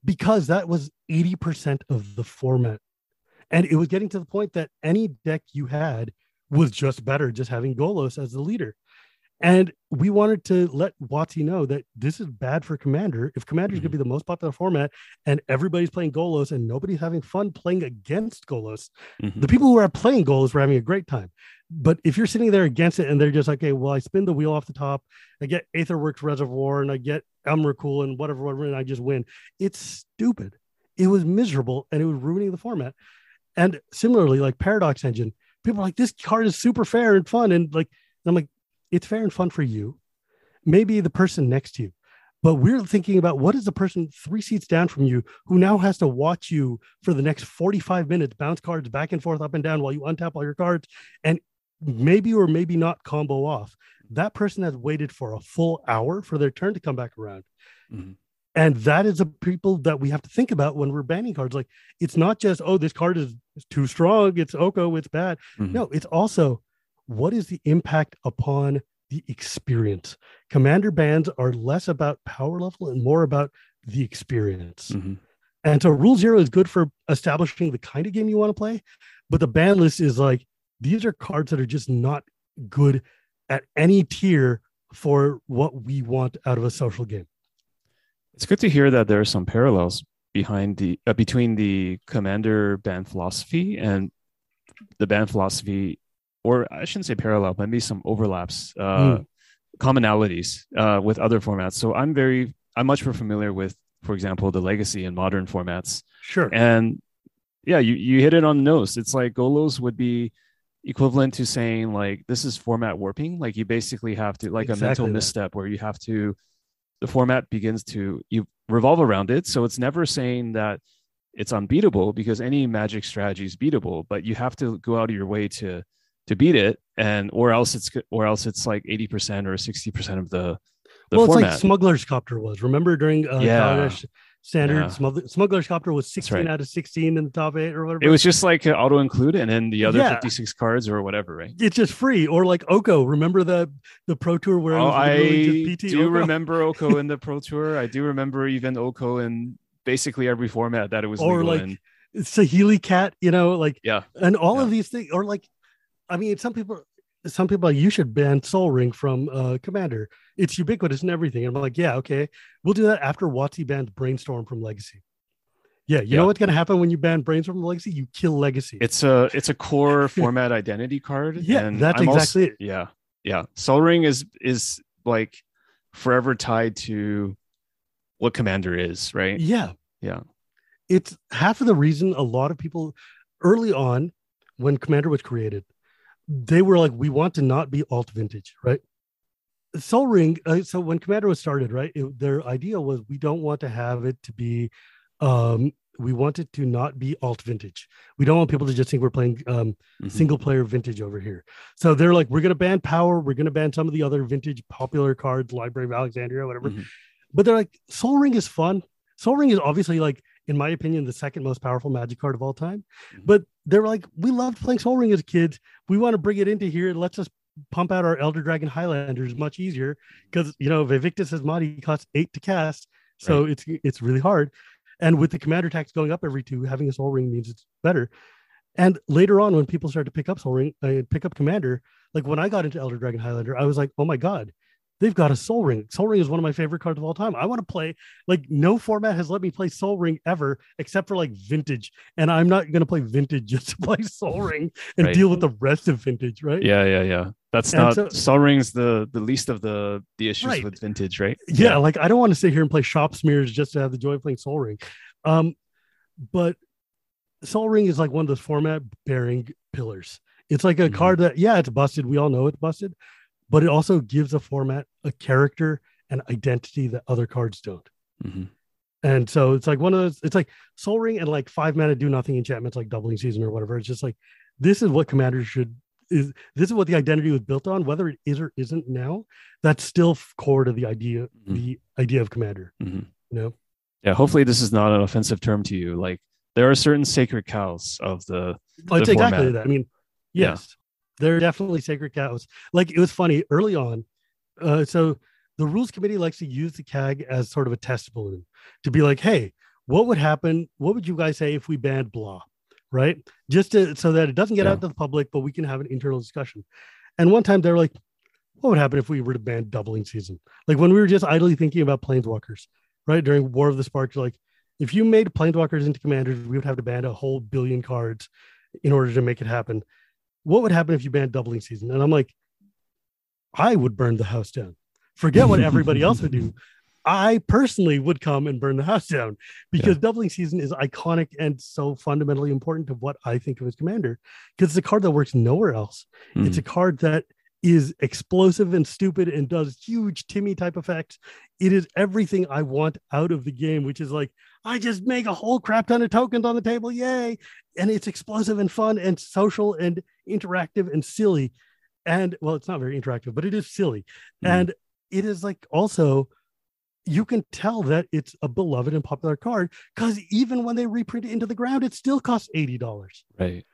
Because that was 80% of the format and it was getting to the point that any deck you had was just better, just having Golos as the leader. And we wanted to let WotC know that this is bad for Commander. If Commander is mm-hmm. going to be the most popular format and everybody's playing Golos and nobody's having fun playing against Golos, mm-hmm. the people who are playing Golos were having a great time. But if you're sitting there against it and they're just like, okay, well, I spin the wheel off the top, I get Aetherflux Reservoir and I get Emrakul and whatever, whatever, and I just win. It's stupid. It was miserable and it was ruining the format. And similarly, like Paradox Engine, people are like, this card is super fair and fun. And like, and I'm like, it's fair and fun for you. Maybe the person next to you. But we're thinking about what is the person three seats down from you who now has to watch you for the next 45 minutes, bounce cards back and forth, up and down while you untap all your cards and maybe or maybe not combo off. That person has waited for a full hour for their turn to come back around. Mm-hmm. And that is the people that we have to think about when we're banning cards. Like it's not just, oh, this card is too strong, it's Oko, it's bad. Mm-hmm. No, it's also what is the impact upon the experience? Commander bands are less about power level and more about the experience. Mm-hmm. And so rule zero is good for establishing the kind of game you want to play, but the ban list is like these are cards that are just not good at any tier for what we want out of a social game. It's good to hear that there are some parallels behind the uh, between the commander ban philosophy and the ban philosophy, or I shouldn't say parallel, but maybe some overlaps, uh, mm. commonalities uh, with other formats. So I'm very, I'm much more familiar with, for example, the legacy and modern formats. Sure. And yeah, you you hit it on the nose. It's like Golos would be equivalent to saying like this is format warping. Like you basically have to like exactly a mental that. misstep where you have to the format begins to you revolve around it. So it's never saying that it's unbeatable because any magic strategy is beatable, but you have to go out of your way to to beat it, and or else it's or else it's like eighty percent or sixty percent of the the well, format. it's like Smuggler's Copter was. Remember during uh, Yeah. Standard, Yeah. Smuggler, Smuggler's Copter was 16 right. out of 16 in the top eight or whatever. it was just like auto include and then the other Yeah. 56 cards or whatever, right? it's just free. Or like Oko. Remember the the Pro Tour where Oh, I do Oko? remember Oko in the Pro Tour. I do remember even Oko in basically every format that it was Or legal like- in. Saheeli Cat, you know, like Yeah. and all Yeah. of these things, or like, I mean, some people, some people, like, you should ban Sol Ring from uh, Commander. It's ubiquitous and everything. And I'm like, yeah, okay, we'll do that after WotC bans Brainstorm from Legacy. Yeah, you Yeah. know what's gonna happen when you ban Brainstorm from Legacy? You kill Legacy. It's a it's a core format identity card. yeah, that's I'm also- exactly it. yeah, yeah. Sol Ring is is like forever tied to what Commander is, right? Yeah, Yeah. it's half of the reason a lot of people early on when commander was created they were like we want to not be alt vintage right sol ring uh, so when commander was started right it, their idea was we don't want to have it to be um we want it to not be alt vintage we don't want people to just think we're playing um Mhm. single player vintage over here. So they're like, we're going to ban power. We're going to ban some of the other vintage popular cards, Library of Alexandria, whatever. Mhm. But they're like, Sol Ring is fun. Sol Ring is obviously like, in my opinion, the second most powerful magic card of all time. Mhm. But they're like, we loved playing Sol Ring as kids. We want to bring it into here. It lets us pump out our Elder Dragon Highlanders much easier because you know Vaevictis Asmadi costs eight to cast, so it's it's really hard. And with the commander tax going up every two, having a Sol Ring means it's better. And later on, when people started to pick up Sol Ring, uh, pick up Commander, like when I got into Elder Dragon Highlander, I was like, oh my god, they've got a Sol Ring. Sol Ring is one of my favorite cards of all time. I want to play like no format has let me play Sol Ring ever, except for like Vintage, and I'm not going to play Vintage just to play Sol Ring and Right. deal with the rest of Vintage, right? Yeah, yeah, yeah. That's And not so- Sol Ring's the the least of the the issues Right. with vintage, right? yeah, like I don't want to sit here and play shop smears just to have the joy of playing Sol Ring. Um, but Sol Ring is like one of those format bearing pillars. It's like a Mhm. card that, yeah, it's busted. We all know it's busted, but it also gives a format a character and identity that other cards don't. Mhm. And so it's like one of those, it's like Sol Ring and like five mana do nothing enchantments like doubling season or whatever. It's just like this is what Commander should is this is what the identity was built on, whether it is or isn't now. That's still core to the idea, Mhm. the idea of Commander. Mhm. You know, Yeah, hopefully this is not an offensive term to you. Like there are certain sacred cows of the Well, it's the exactly that. I mean, Yeah. yes, they're definitely sacred cows. Like it was funny early on. Uh, so the rules committee likes to use the CAG as sort of a test balloon to be like, hey, what would happen? What would you guys say if we banned blah? Right? Just to, so that it doesn't get Yeah. out to the public, but we can have an internal discussion. And one time they're like, what would happen if we were to ban doubling season? Like when we were just idly thinking about planeswalkers, right? During War of the Sparks, like if you made planeswalkers into commanders, we would have to ban a whole billion cards in order to make it happen. What would happen if you banned doubling season? And I'm like, I would burn the house down. Forget what everybody else would do. I personally would come and burn the house down because doubling season is iconic and so fundamentally important to what I think of as commander because it's a card that works nowhere else. It's hmm. a card that is explosive and stupid and does huge Timmy type effects. It is everything I want out of the game, which is like, I just make a whole crap ton of tokens on the table. Yay. And it's explosive and fun and social and interactive and silly. And well, it's not very interactive, but it is silly. Mhm. And it is like also, you can tell that it's a beloved and popular card because even when they reprint it into the ground, it still costs $80 right,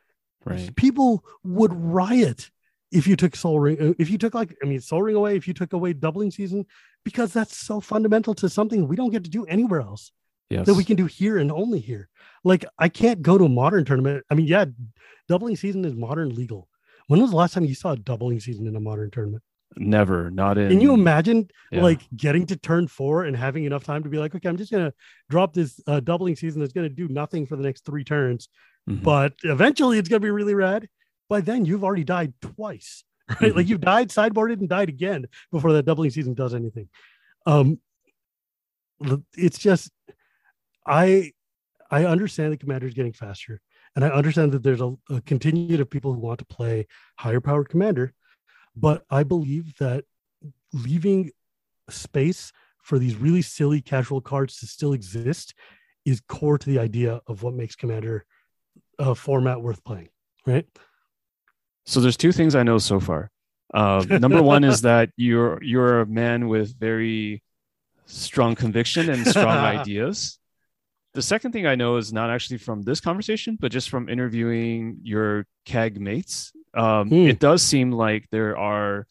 right. people would riot if you took sol ring if you took like i mean sol ring away if you took away doubling season because that's so fundamental to something we don't get to do anywhere else Yes. that we can do here and only here like i can't go to a modern tournament i mean yeah doubling season is modern legal when was the last time you saw a doubling season in a modern tournament Never, not in. can you imagine yeah. like getting to turn four and having enough time to be like okay i'm just gonna drop this uh, doubling season that's gonna do nothing for the next three turns Mhm. but eventually it's going to be really rad. By then, you've already died twice, right? Mhm. Like you've died, sideboarded, and died again before that doubling season does anything. Um, it's just, I, I understand the commander's getting faster, and I understand that there's a, a continued of people who want to play higher powered commander, but I believe that leaving space for these really silly casual cards to still exist is core to the idea of what makes Commander a format worth playing, right? So there's two things I know so far. Uh, number one is that you're you're a man with very strong conviction and strong ideas. The second thing I know is not actually from this conversation, but just from interviewing your CAG mates. Um, mm. It does seem like there are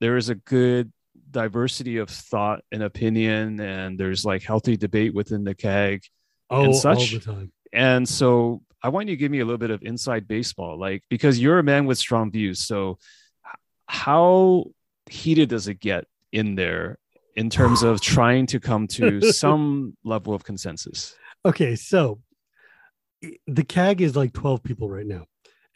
there is a good diversity of thought and opinion, and there's like healthy debate within the CAG oh, and such. And so I want you to give me a little bit of inside baseball, like because you're a man with strong views. So how heated does it get in there in terms of trying to come to some level of consensus? Okay, so the CAG is like 12 people right now.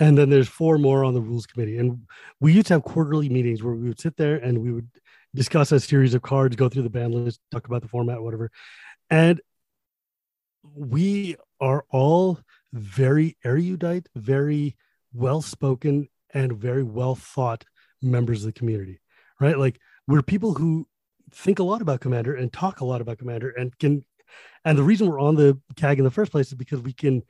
And then there's four more on the rules committee. And we used to have quarterly meetings where we would sit there and we would discuss a series of cards, go through the ban list, talk about the format, whatever. And we are all very erudite, very well spoken, and very well thought members of the community, right? Like we're people who think a lot about Commander and talk a lot about Commander and can. And the reason we're on the CAG in the first place is because we can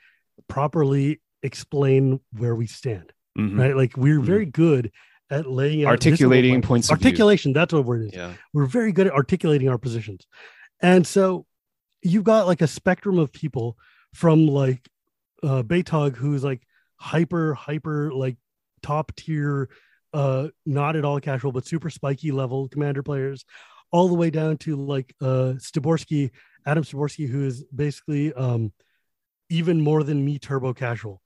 properly explain where we stand, mm-hmm. right? Like we're mm-hmm. very good at laying out articulating points articulation. That's what word is. Yeah. We're very good at articulating our positions. And so you've got like a spectrum of people from like uh who's like hyper, hyper like top tier, uh not at all casual, but super spiky level commander players, all the way down to like uh Styborski, Adam Styborski, who is basically um even more than me turbo casual.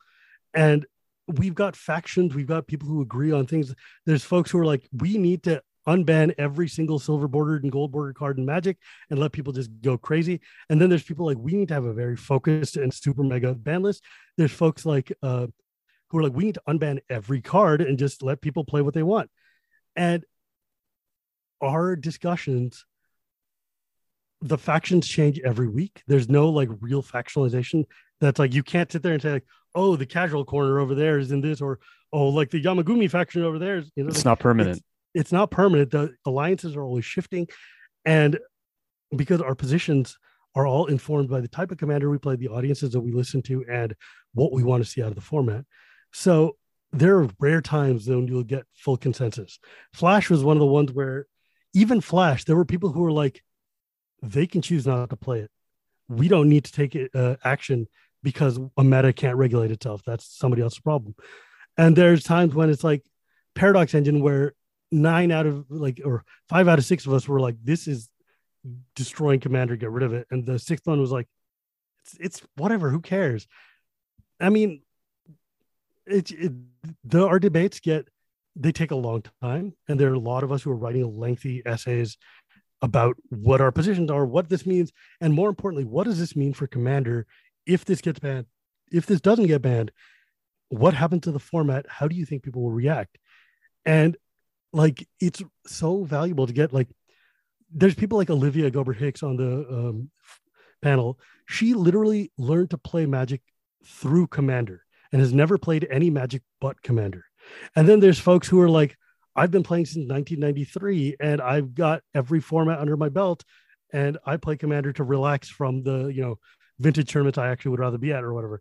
And we've got factions, we've got people who agree on things. There's folks who are like, we need to unban every single silver bordered and gold bordered card in Magic and let people just go crazy. And then there's people like, we need to have a very focused and super mega ban list. There's folks like uh, who are like, we need to unban every card and just let people play what they want. And our discussions the factions change every week. There's no like real factionalization that's like you can't sit there and say like, oh, the casual corner over there is in this, or oh, like the Yamagumi faction over there is. You know, it's like, not permanent. It's, it's, not permanent. The alliances are always shifting, and because our positions are all informed by the type of commander we play, the audiences that we listen to, and what we want to see out of the format. So there are rare times when you'll get full consensus. Flash was one of the ones where even Flash, there were people who were like they can choose not to play it. We don't need to take it, uh, action because a meta can't regulate itself. That's somebody else's problem. And there's times when it's like Paradox Engine where nine out of like or five out of six of us were like, this is destroying Commander, get rid of it. And the sixth one was like, it's, it's whatever, who cares? I mean, it's it, the our debates get they take a long time, and there are a lot of us who are writing lengthy essays about what our positions are, what this means, and more importantly, what does this mean for Commander if this gets banned? If this doesn't get banned, what happens to the format? How do you think people will react? And like, it's so valuable to get like, there's people like Olivia Gobert Hicks on the um, panel. She literally learned to play Magic through Commander and has never played any Magic but Commander. And then there's folks who are like, I've been playing since 1993 and I've got every format under my belt and I play commander to relax from the, you know, vintage tournaments I actually would rather be at or whatever.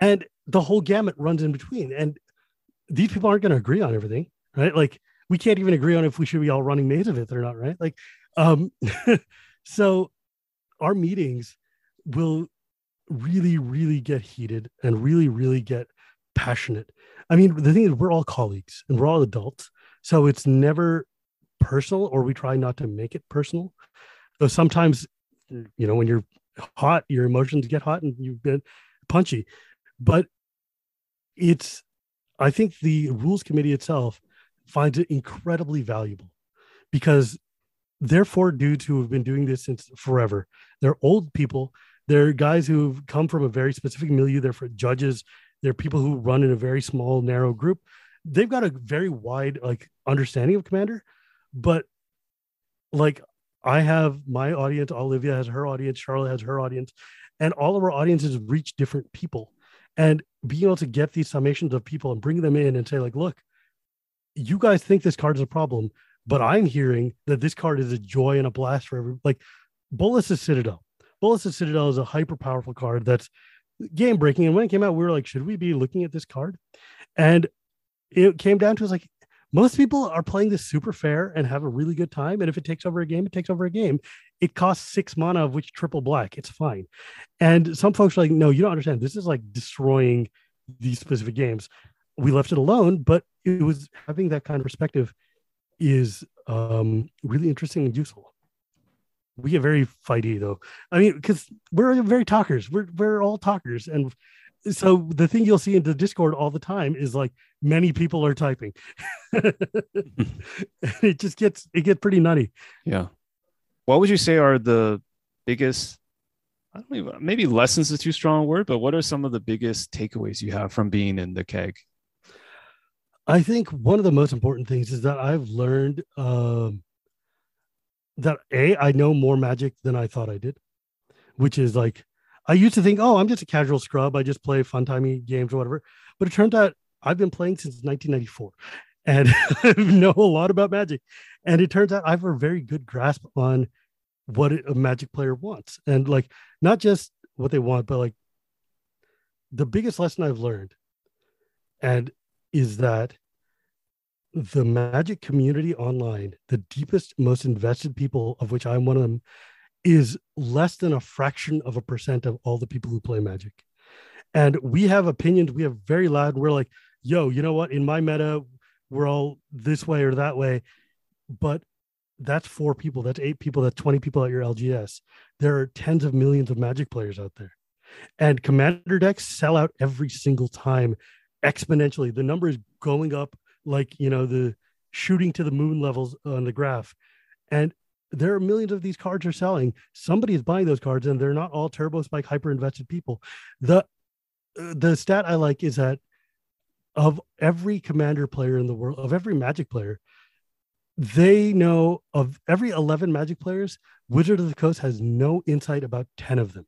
And the whole gamut runs in between. And these people aren't going to agree on everything, right? Like we can't even agree on if we should be all running Maze of Ith or not, right? Like, um, so our meetings will really, really get heated and really, really get passionate I mean, the thing is, we're all colleagues and we're all adults. So it's never personal, or we try not to make it personal. Though sometimes, you know, when you're hot, your emotions get hot and you get punchy. But it's, I think the rules committee itself finds it incredibly valuable because they're four dudes who have been doing this since forever. They're old people. They're guys who've come from a very specific milieu. They're for judges they're people who run in a very small, narrow group. They've got a very wide like understanding of Commander, but like I have my audience, Olivia has her audience, Charlotte has her audience, and all of our audiences reach different people. And being able to get these summations of people and bring them in and say, like, look, you guys think this card is a problem, But I'm hearing that this card is a joy and a blast for every like Bolas' Citadel. Bolas' Citadel is a hyper powerful card that's game breaking. And when it came out, we were like, should we be looking at this card? And it came down to us like most people are playing this super fair and have a really good time. And if it takes over a game, it takes over a game. It costs six mana, of which triple black. It's fine. And some folks are like, no, you don't understand. This is like destroying these specific games. We left it alone, but it was having that kind of perspective is um, really interesting and useful. We get very fighty though. I mean, because we're very talkers. We're we're all talkers, and so the thing you'll see in the discord all the time is like many people are typing. It just gets it gets pretty nutty. Yeah. What would you say are the biggest i don't even maybe lessons is too strong a word but what are some of the biggest takeaways you have from being in the CAG i think one of the most important things is that i've learned um, that a i know more magic than i thought i did which is like I used to think, oh, I'm just a casual scrub. I just play fun timey games or whatever. But it turns out I've been playing since 1994 and know a lot about magic. And it turns out I have a very good grasp on what a magic player wants. And like, not just what they want, but like the biggest lesson I've learned and is that the magic community online, the deepest, most invested people of which I'm one of them, is less than a fraction of a percent of all the people who play Magic. And we have opinions, we have very loud, we're like, yo, you know what? In my meta, we're all this way or that way. But that's four people, that's eight people, that's 20 people at your LGS. There are tens of millions of Magic players out there. And commander decks sell out every single time exponentially. The number is going up like, you know, the shooting to the moon levels on the graph. And there are millions of these cards are selling. Somebody is buying those cards, and they're not all turbo spike hyper invested people. The uh, the stat I like is that of every commander player in the world, of every magic player, they know of every 11 magic players, Wizard of the Coast has no insight about 10 of them.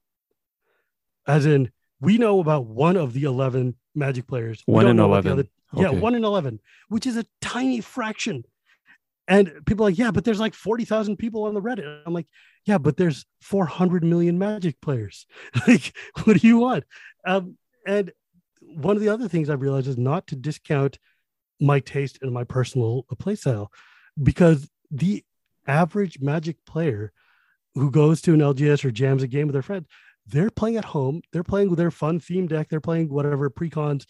As in, we know about one of the 11 magic players. One in 11. Other, okay. Yeah, one in 11, which is a tiny fraction and people like, yeah, but there's like 40,000 people on the Reddit. I'm like, yeah, but there's 400 million Magic players. like, what do you want? Um, and one of the other things I've realized is not to discount my taste and my personal playstyle because the average Magic player who goes to an LGS or jams a game with their friend, they're playing at home. They're playing with their fun theme deck. They're playing whatever precons,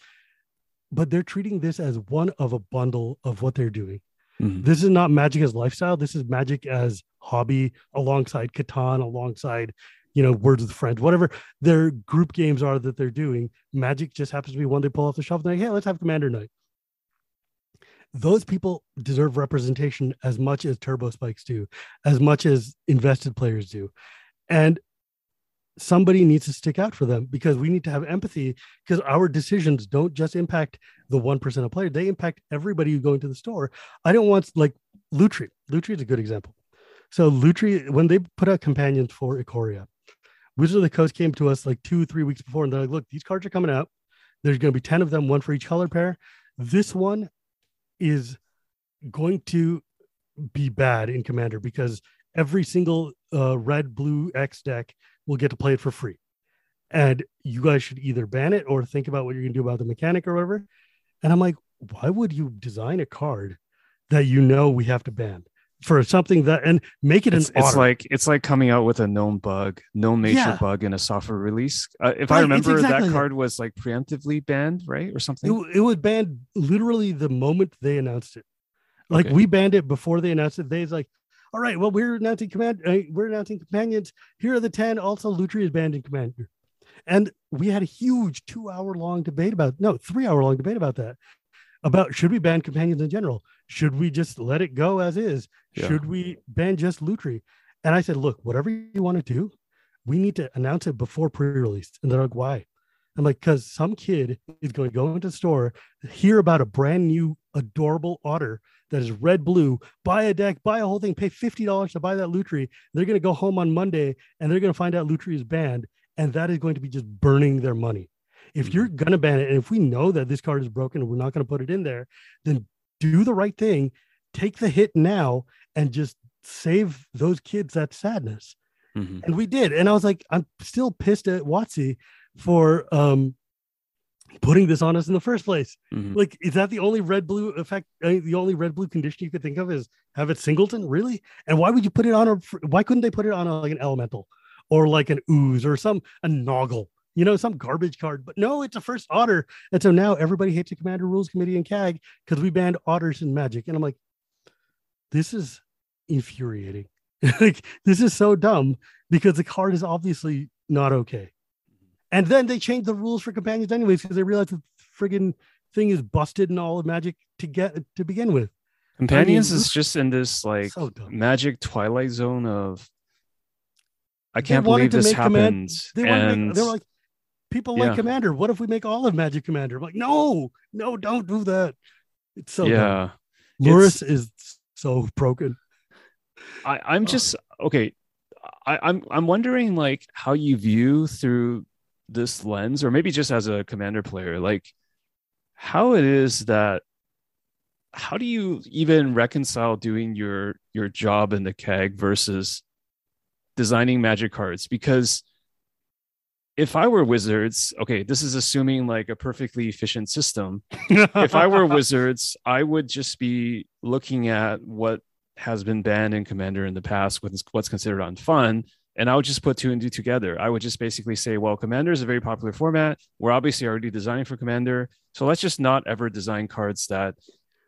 but they're treating this as one of a bundle of what they're doing. Mm-hmm. This is not magic as lifestyle. This is magic as hobby alongside Catan, alongside, you know, Words with Friends, whatever their group games are that they're doing. Magic just happens to be one they pull off the shelf and like, hey, let's have Commander Night. Those people deserve representation as much as Turbo Spikes do, as much as invested players do. And somebody needs to stick out for them because we need to have empathy because our decisions don't just impact the 1% of players. They impact everybody who go into the store. I don't want like lutri. Lutri is a good example. So lutri when they put out companions for ikoria wizard of the coast came to us like two three weeks before and they're like look these cards are coming out. There's going to be 10 of them one for each color pair. This one is going to be bad in commander because every single uh, red blue x deck will get to play it for free. And you guys should either ban it or think about what you're going to do about the mechanic or whatever. And I'm like, why would you design a card that you know we have to ban for something that and make it it's, an it's like it's like coming out with a known bug known nature yeah. bug in a software release uh, if right, i remember exactly that card was like preemptively banned right or something it, it was banned literally the moment they announced it like okay. we banned it before they announced it they was like all right, well, we're announcing command. Uh, we're announcing companions. Here are the ten. Also, Lutri is banned in commander, and we had a huge two-hour-long debate about no, three-hour-long debate about that. About should we ban companions in general? Should we just let it go as is? Yeah. Should we ban just Lutri? And I said, look, whatever you want to do, we need to announce it before pre-release. And they're like, why? I'm like, because some kid is going to go into the store, hear about a brand new adorable otter that is red blue, buy a deck, buy a whole thing, pay $50 to buy that Lutri. They're going to go home on Monday and they're going to find out Lutri is banned. And that is going to be just burning their money. If mm-hmm. you're going to ban it, and if we know that this card is broken and we're not going to put it in there, then do the right thing take the hit now and just save those kids that sadness. Mm-hmm. And we did. And I was like, I'm still pissed at WotC for um putting this on us in the first place. Mhm. Like, is that the only red blue effect? Uh, the only red blue condition you could think of is have it singleton, really? And why would you put it on a? Why couldn't they put it on a, like an elemental, or like an ooze, or some a noggle? You know, some garbage card. But no, it's a first otter, and so now everybody hates the Commander Rules Committee and CAG because we banned otters in Magic. And I'm like, this is infuriating. like, this is so dumb because the card is obviously not okay. And then they changed the rules for companions anyways because they realized the friggin' thing is busted in all of Magic to get to begin with. Companions this- is just in this like so magic twilight zone of I can't believe this make command- happened. They want to and make, they were like, people Yeah. like Commander. What if we make all of Magic Commander? I'm like, no, no, don't do that. It's so yeah, Lurrus is so broken. I, I'm just okay. I, I'm I'm wondering like how you view through this lens, or maybe just as a commander player, like how it is that how do you even reconcile doing your your job in the CAG versus designing magic cards? Because if I were wizards, okay, this is assuming like a perfectly efficient system. if I were wizards, I would just be looking at what has been banned in Commander in the past, what's what's considered unfun, and I would just put two and two together. I would just basically say, well, Commander is a very popular format. We're obviously already designing for Commander, so let's just not ever design cards that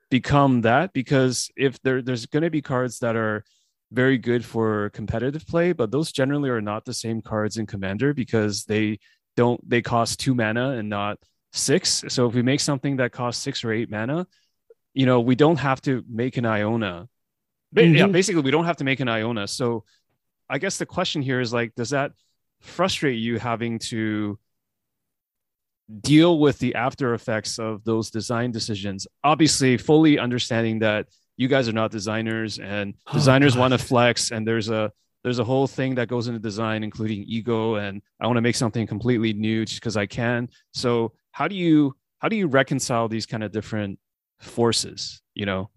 become that because if there there's going to be cards that are very good for competitive play, but those generally are not the same cards in Commander because they don't they cost two mana and not six. So if we make something that costs six or eight mana, you know, we don't have to make an Iona. Ba- Yeah, mm-hmm. basically, we don't have to make an Iona. So I guess the question here is like, does that frustrate you having to deal with the after effects of those design decisions? Obviously, fully understanding that you guys are not designers and Oh, designers want to flex and there's a there's a whole thing that goes into design including ego and i want to make something completely new just because i can. So how do you how do you reconcile these kind of different forces you know?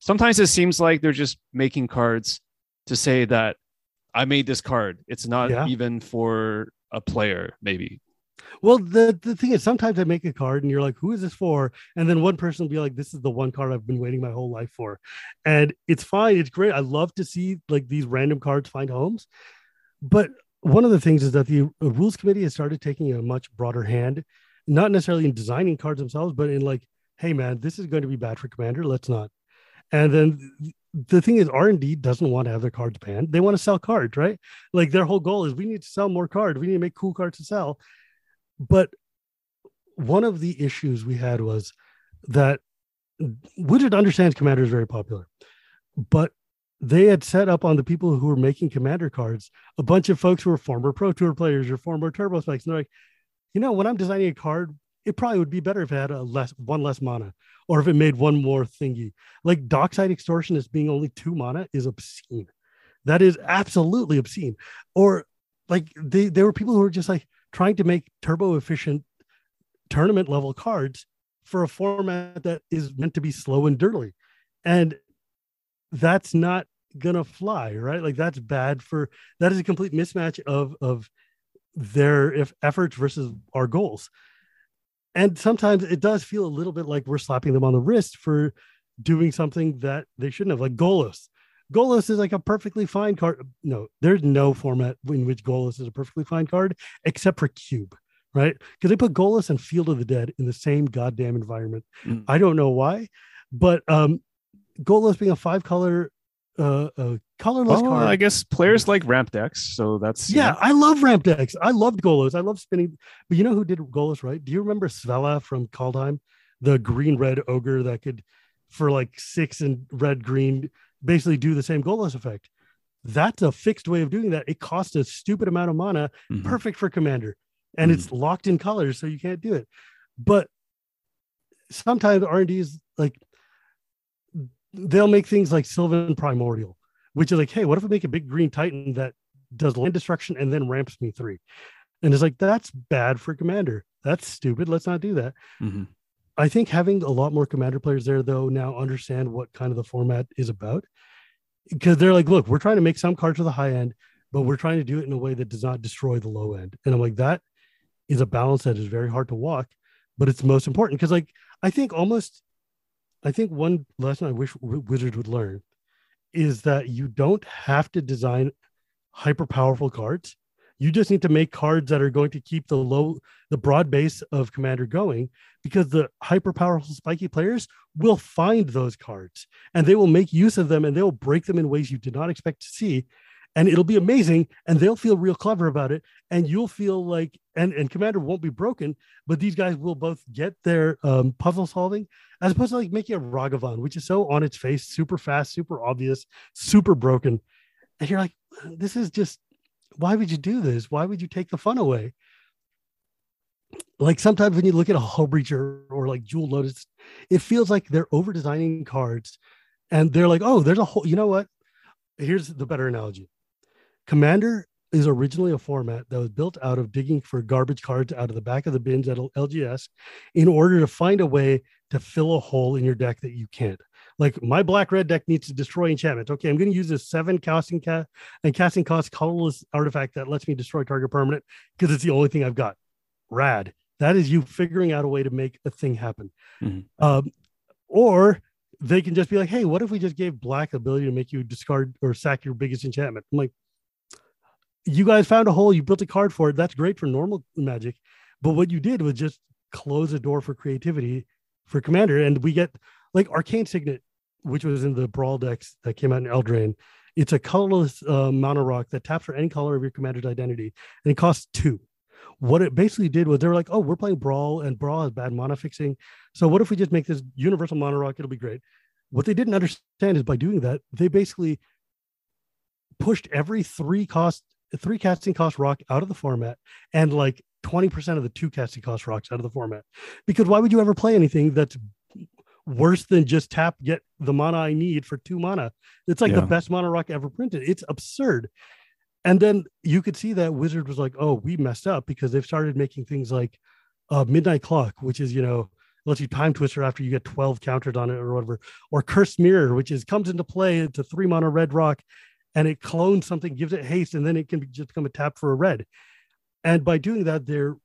Sometimes it seems like they're just making cards to say that i made this card it's not Yeah. even for a player maybe Well, the, the thing is, sometimes I make a card and you're like, who is this for? And then one person will be like, this is the one card I've been waiting my whole life for. And it's fine. It's great. I love to see like these random cards find homes. But one of the things is that the uh, rules committee has started taking a much broader hand, not necessarily in designing cards themselves, but in like, hey, man, this is going to be bad for commander. Let's not. And then the thing is, R&D doesn't want to have their cards banned. They want to sell cards, right? Like their whole goal is we need to sell more cards. We need to make cool cards to sell but one of the issues we had was that Wizard understands Commander is very popular, but they had set up on the people who were making Commander cards a bunch of folks who were former Pro Tour players or former Turbo Spikes. And they're like, you know, when I'm designing a card, it probably would be better if it had a less one less mana, or if it made one more thingy. Like Dockside Extortionist being only two mana is obscene. That is absolutely obscene. Or like they there were people who were just like trying to make turbo efficient tournament level cards for a format that is meant to be slow and dirty. And that's not gonna fly, right? Like that's bad for that is a complete mismatch of of their if efforts versus our goals. And sometimes it does feel a little bit like we're slapping them on the wrist for doing something that they shouldn't have, like Golos. Golos is like a perfectly fine card. No, there's no format in which Golos is a perfectly fine card except for Cube, right? Because they put Golos and Field of the Dead in the same goddamn environment. Mm. I don't know why, but um, Golos being a five color, uh, uh colorless well, card. i guess players like ramp decks so that's you Yeah, I love ramp decks. I loved Golos. I love spinning. But you know who did Golos right? Do you remember Svella from Kaldheim, the green red ogre that could, for like six and red green, basically do the same Golos effect? That's a fixed way of doing that. It costs a stupid amount of mana, mhm. perfect for commander, and it's locked in colors, so you can't do it. But sometimes R and D is like they'll make things like Sylvan Primordial, which is like, hey, what if we make a big green Titan that does land destruction and then ramps me three? And it's like that's bad for commander. That's stupid. Let's not do that. Mhm. I think having a lot more commander players there though now understand what kind of the format is about because they're like, look, we're trying to make some cards for the high end, but we're trying to do it in a way that does not destroy the low end. And I'm like, that is a balance that is very hard to walk, but it's most important because, like, I think almost, I think one lesson I wish Wizards would learn is that you don't have to design hyper powerful cards. You just need to make cards that are going to keep the low, the broad base of Commander going because the hyper powerful spiky players will find those cards and they will make use of them and they will break them in ways you did not expect to see and it'll be amazing and they'll feel real clever about it and you'll feel like and and commander won't be broken but these guys will both get their um, puzzle solving as opposed to like making a ragavan which is so on its face super fast super obvious super broken. And you're like this is just why would you do this? Why would you take the fun away? Like sometimes when you look at a Hullbreacher or like Jeweled Lotus it feels like they're over designing cards and they're like oh there's a whole you know what? Here's the better analogy commander is originally a format that was built out of digging for garbage cards out of the back of the bins at lgs in order to find a way to fill a hole in your deck that you can't like my black red deck needs to destroy enchantment okay i'm going to use this seven casting cat and casting cost colorless artifact that lets me destroy target permanent because it's the only thing i've got rad that is you figuring out a way to make a thing happen. Mm-hmm. Um, or they can just be like, hey, what if we just gave black ability to make you discard or sack your biggest enchantment? I'm like, you guys found a hole, you built a card for it. That's great for normal magic. But what you did was just close a door for creativity for commander. And we get like Arcane Signet, which was in the Brawl decks that came out in Eldraine. It's a colorless uh, mana rock that taps for any color of your commander's identity, and it costs two what it basically did was they were like, oh, we're playing Brawl and Brawl has bad mana fixing. So what if we just make this universal mana rock? It'll be great. What they didn't understand is by doing that, they basically pushed every three cost, three casting cost rock out of the format and like 20% of the two casting cost rocks out of the format. Because why would you ever play anything that's worse than just tap, get the mana I need for two mana? It's like yeah. the best mana rock ever printed. It's absurd and then you could see that wizard was like oh we messed up because they've started making things like uh, midnight clock which is you know lets you time twister after you get 12 countered on it or whatever or cursed mirror which is comes into play it's a three mana red rock and it clones something gives it haste and then it can just become a tap for a red and by doing that they're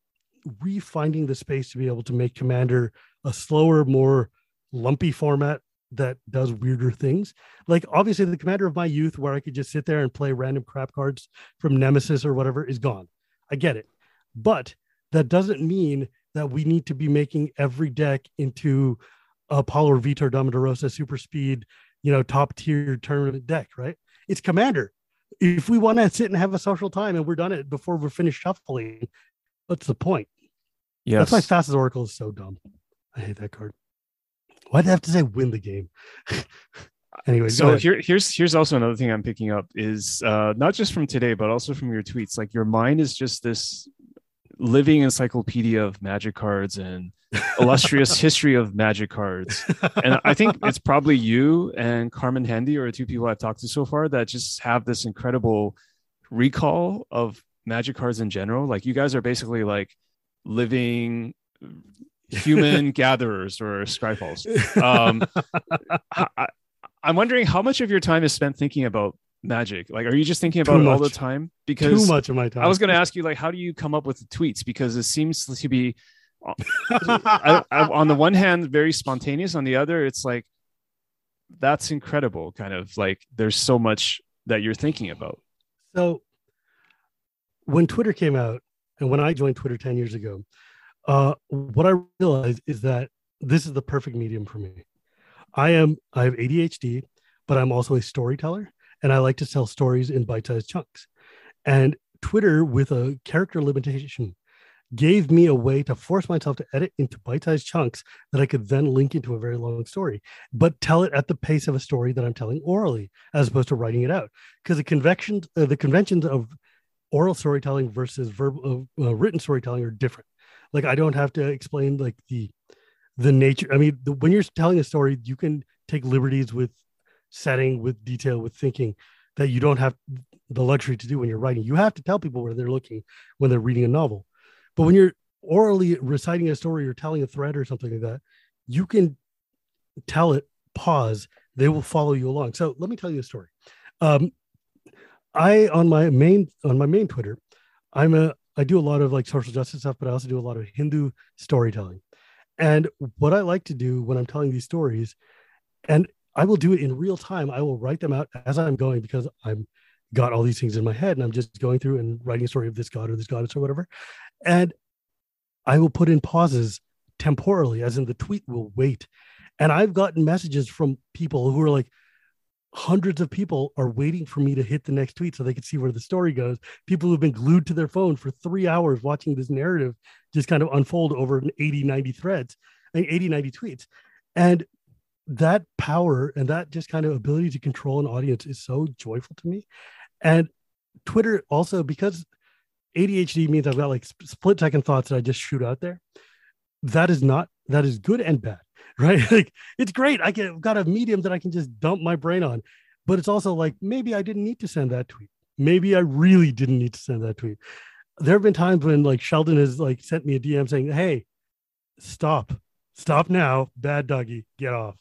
refinding the space to be able to make commander a slower more lumpy format that does weirder things. Like obviously the commander of my youth where I could just sit there and play random crap cards from Nemesis or whatever is gone. I get it. But that doesn't mean that we need to be making every deck into Apollo or Vitor Domidarosa super speed, you know, top tier tournament deck, right? It's commander. If we want to sit and have a social time and we're done it before we're finished shuffling, what's the point? Yeah, That's why Thassa's Oracle is so dumb. I hate that card. Why'd I have to say win the game? anyway, so here, here's here's also another thing I'm picking up is uh, not just from today, but also from your tweets. Like your mind is just this living encyclopedia of magic cards and illustrious history of magic cards. And I think it's probably you and Carmen Handy are the two people I've talked to so far that just have this incredible recall of magic cards in general. Like you guys are basically like living human gatherers or Scryfalls. Um, I, am wondering how much of your time is spent thinking about magic. Like, are you just thinking about Too it all the time? Because Too much of my time. I was going to ask you, like, how do you come up with the tweets? Because it seems to be, I, I, on the one hand, very spontaneous. On the other, it's like that's incredible. Kind of like there's so much that you're thinking about. So, when Twitter came out, and when I joined Twitter ten years ago, uh, what I realized is that this is the perfect medium for me. I am I have ADHD, but I'm also a storyteller, and I like to tell stories in bite-sized chunks. And Twitter, with a character limitation, gave me a way to force myself to edit into bite-sized chunks that I could then link into a very long story, but tell it at the pace of a story that I'm telling orally, as opposed to writing it out. Because the conventions, uh, the conventions of oral storytelling versus verb, uh, uh, written storytelling are different like i don't have to explain like the the nature i mean the, when you're telling a story you can take liberties with setting with detail with thinking that you don't have the luxury to do when you're writing. You have to tell people where they're looking when they're reading a novel. But when you're orally reciting a story or telling a thread or something like that you can tell it pause they will follow you along. So let me tell you a story. Um, i on my main on my main twitter i'm a i do a lot of like social justice stuff but i also do a lot of hindu storytelling. And what i like to do when i'm telling these stories and i will do it in real time i will write them out as i'm going because i'm got all these things in my head and i'm just going through and writing a story of this god or this goddess or whatever and i will put in pauses temporally as in the tweet will wait and I've gotten messages from people who are like, hundreds of people are waiting for me to hit the next tweet so they can see where the story goes. People who've been glued to their phone for three hours watching this narrative just kind of unfold over 80, 90 threads, 80, 90 tweets. And that power and that just kind of ability to control an audience is so joyful to me. And Twitter also, because ADHD means I've got like split second thoughts that I just shoot out there. That is not, that is good and bad right? like it's great. I get got a medium that I can just dump my brain on. But it's also like maybe I didn't need to send that tweet. Maybe I really didn't need to send that tweet. There have been times when like Sheldon has like sent me a DM saying, Hey, stop, stop now, bad doggy, get off.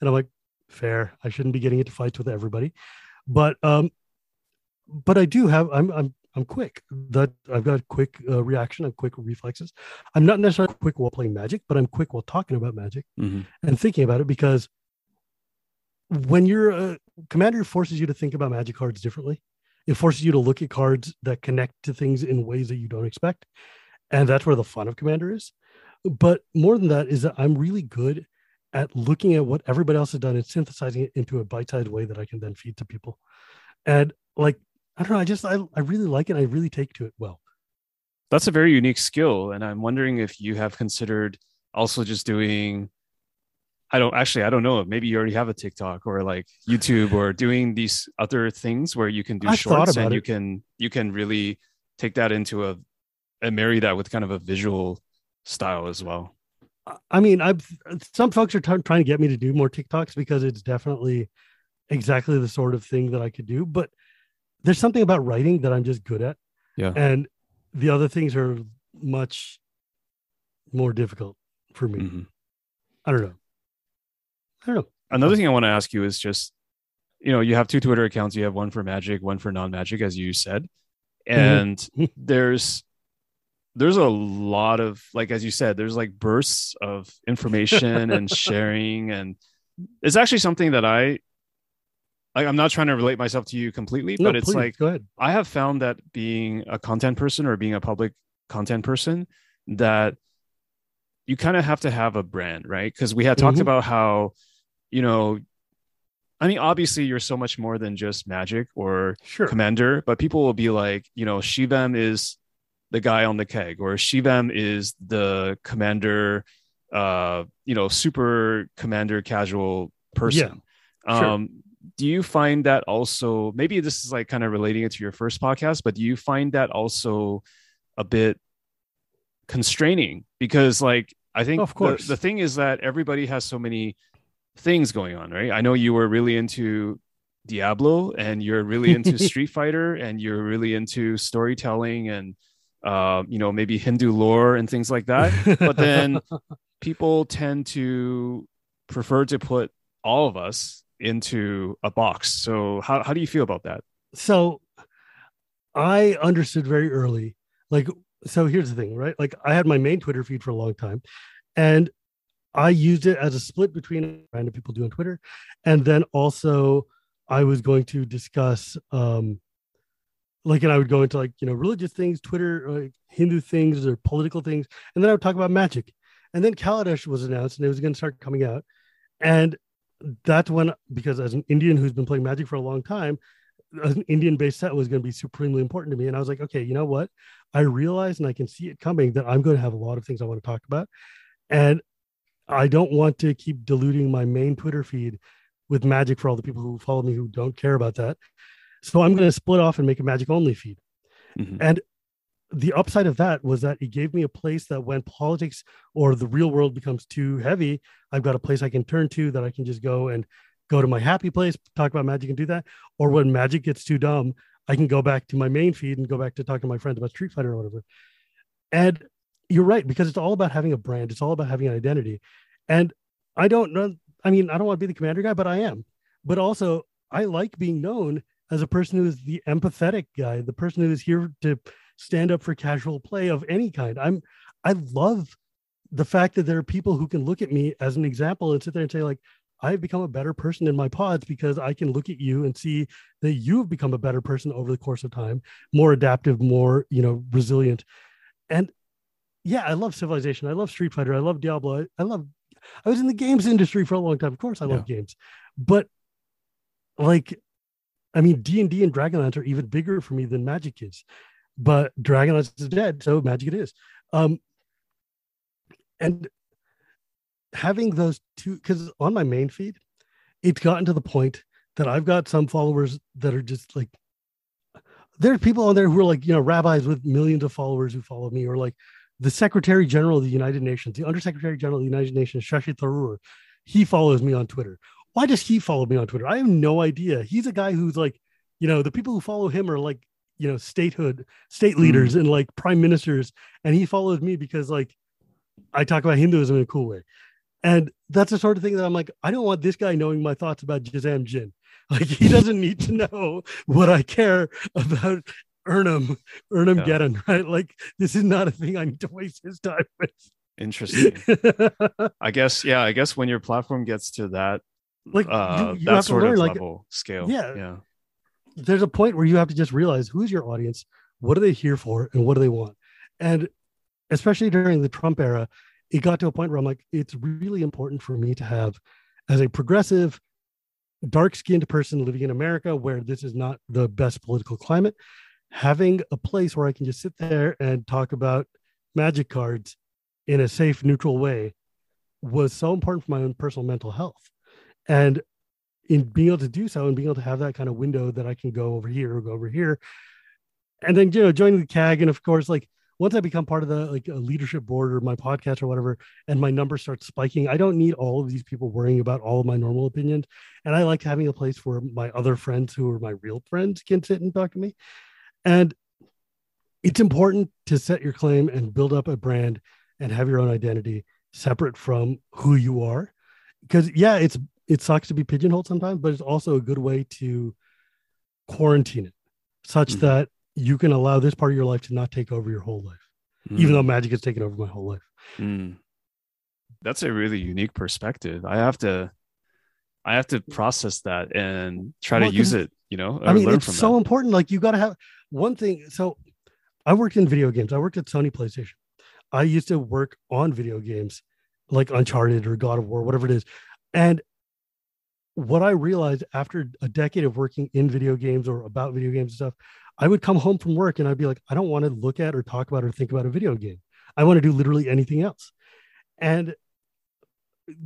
And I'm like, fair. I shouldn't be getting into fights with everybody. But um, but I do have I'm I'm I'm quick. That I've got quick uh, reaction and quick reflexes. I'm not necessarily quick while playing Magic, but I'm quick while talking about Magic mm-hmm. and thinking about it because when you're a commander, forces you to think about Magic cards differently. It forces you to look at cards that connect to things in ways that you don't expect, and that's where the fun of Commander is. But more than that is that I'm really good at looking at what everybody else has done and synthesizing it into a bite-sized way that I can then feed to people. And like I don't know. I just I, I really like it. I really take to it well. That's a very unique skill, and I'm wondering if you have considered also just doing. I don't actually. I don't know. Maybe you already have a TikTok or like YouTube or doing these other things where you can do I shorts and it. you can you can really take that into a and marry that with kind of a visual style as well. I mean, I've some folks are t- trying to get me to do more TikToks because it's definitely exactly the sort of thing that I could do, but there's something about writing that I'm just good at. Yeah. And the other things are much more difficult for me. Mm-hmm. I don't know. I don't know. Another thing I want to ask you is just, you know, you have two Twitter accounts. You have one for magic, one for non-magic, as you said. Mm-hmm. And mm-hmm. there's there's a lot of like as you said, there's like bursts of information and sharing. And it's actually something that I like I'm not trying to relate myself to you completely, no, but it's please, like go ahead. I have found that being a content person or being a public content person that you kind of have to have a brand, right? Because we had talked mm-hmm. about how, you know, I mean, obviously you're so much more than just magic or sure. commander, but people will be like, you know, Shivam is the guy on the CAG, or Shivam is the commander, uh, you know, super commander casual person. Yeah. Sure. Um, do you find that also maybe this is like kind of relating it to your first podcast but do you find that also a bit constraining because like i think of course the, the thing is that everybody has so many things going on right i know you were really into diablo and you're really into street fighter and you're really into storytelling and uh, you know maybe hindu lore and things like that but then people tend to prefer to put all of us into a box. So how, how do you feel about that? So I understood very early, like, so here's the thing, right? Like I had my main Twitter feed for a long time and I used it as a split between random people doing Twitter. And then also I was going to discuss, um, like, and I would go into like, you know, religious things, Twitter, like Hindu things or political things. And then I would talk about magic. And then Kaladesh was announced and it was going to start coming out. And that's when because as an Indian who's been playing Magic for a long time, an Indian based set was going to be supremely important to me. And I was like, okay, you know what? I realize and I can see it coming that I'm going to have a lot of things I want to talk about. And I don't want to keep diluting my main Twitter feed with magic for all the people who follow me who don't care about that. So I'm going to split off and make a magic only feed. Mm-hmm. And the upside of that was that it gave me a place that when politics or the real world becomes too heavy, I've got a place I can turn to that I can just go and go to my happy place, talk about magic and do that. Or when magic gets too dumb, I can go back to my main feed and go back to talking to my friends about Street Fighter or whatever. And you're right, because it's all about having a brand, it's all about having an identity. And I don't know. I mean, I don't want to be the commander guy, but I am. But also, I like being known as a person who is the empathetic guy, the person who is here to stand up for casual play of any kind. I'm, I love the fact that there are people who can look at me as an example and sit there and say, like, I've become a better person in my pods because I can look at you and see that you've become a better person over the course of time, more adaptive, more, you know, resilient. And yeah, I love Civilization. I love Street Fighter. I love Diablo. I, I love, I was in the games industry for a long time. Of course, I love yeah. games, but like, I mean, D and D and Dragonlance are even bigger for me than Magic is. But Dragonlance is dead, so Magic it is. Um, and having those two because on my main feed it's gotten to the point that i've got some followers that are just like there are people on there who are like you know rabbis with millions of followers who follow me or like the secretary general of the united nations the undersecretary general of the united nations shashi tharoor he follows me on twitter why does he follow me on twitter i have no idea he's a guy who's like you know the people who follow him are like you know statehood state hmm. leaders mm. and like prime ministers and he follows me because like i talk about hinduism in a cool way and that's the sort of thing that I'm like, I don't want this guy knowing my thoughts about Jazam Jin. Like he doesn't need to know what I care about Urnum, Urnum yeah. Geddon, right? Like this is not a thing I need to waste his time with. Interesting. I guess, yeah, I guess when your platform gets to that like uh, you, you that sort learn, of like, level scale. Yeah. Yeah. There's a point where you have to just realize who's your audience, what are they here for, and what do they want? And especially during the Trump era, it got to a point where I'm like, it's really important for me to have, as a progressive, dark skinned person living in America where this is not the best political climate, having a place where I can just sit there and talk about magic cards in a safe, neutral way was so important for my own personal mental health. And in being able to do so and being able to have that kind of window that I can go over here or go over here. And then, you know, joining the CAG and of course, like once I become part of the like a leadership board or my podcast or whatever, and my number starts spiking, I don't need all of these people worrying about all of my normal opinions. And I like having a place where my other friends who are my real friends can sit and talk to me. And it's important to set your claim and build up a brand and have your own identity separate from who you are. Because yeah, it's it sucks to be pigeonholed sometimes, but it's also a good way to quarantine it such mm-hmm. that you can allow this part of your life to not take over your whole life, mm. even though magic has taken over my whole life. Mm. That's a really unique perspective. I have to, I have to process that and try well, to use it. You know, I mean, it's so that. important. Like you got to have one thing. So, I worked in video games. I worked at Sony PlayStation. I used to work on video games, like Uncharted or God of War, whatever it is, and what I realized after a decade of working in video games or about video games and stuff I would come home from work and I'd be like, I don't want to look at or talk about or think about a video game. I want to do literally anything else. And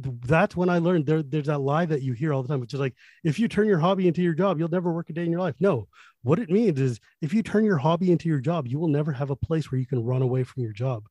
that's when I learned there, there's that lie that you hear all the time, which is like, if you turn your hobby into your job, you'll never work a day in your life. No, what it means is if you turn your hobby into your job, you will never have a place where you can run away from your job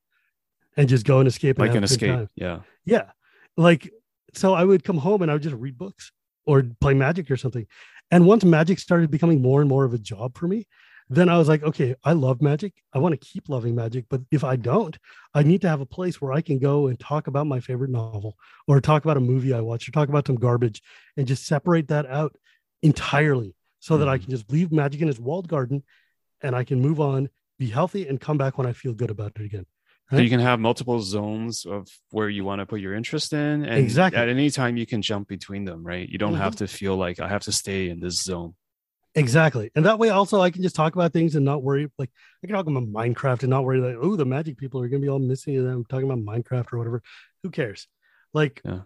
and just go and escape. And like an escape. Time. Yeah. Yeah. Like, so I would come home and I would just read books or play magic or something. And once magic started becoming more and more of a job for me, then I was like, okay, I love magic. I want to keep loving magic. But if I don't, I need to have a place where I can go and talk about my favorite novel or talk about a movie I watched or talk about some garbage and just separate that out entirely so mm-hmm. that I mm-hmm. can just leave magic in its walled garden and I can move on, be healthy, and come back when I feel good about it again. Right? So you can have multiple zones of where you want to put your interest in. And exactly. at any time you can jump between them, right? You don't mm-hmm. have to feel like I have to stay in this zone. Exactly. And that way also I can just talk about things and not worry like I can talk about Minecraft and not worry like, oh, the magic people are gonna be all missing and I'm talking about Minecraft or whatever. Who cares? Like yeah.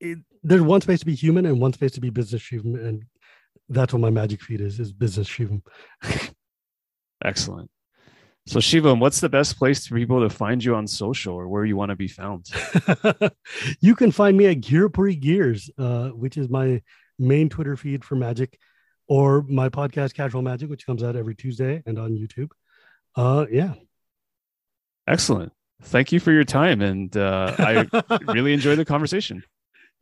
it, there's one space to be human and one space to be business Shivam. And that's what my magic feed is, is business Shivam. Excellent. So Shivam, what's the best place for people to find you on social or where you want to be found? you can find me at Gearpuri Gears, uh, which is my main Twitter feed for magic or my podcast Casual Magic, which comes out every Tuesday and on YouTube. Uh, yeah. Excellent. Thank you for your time, and uh, I really enjoyed the conversation.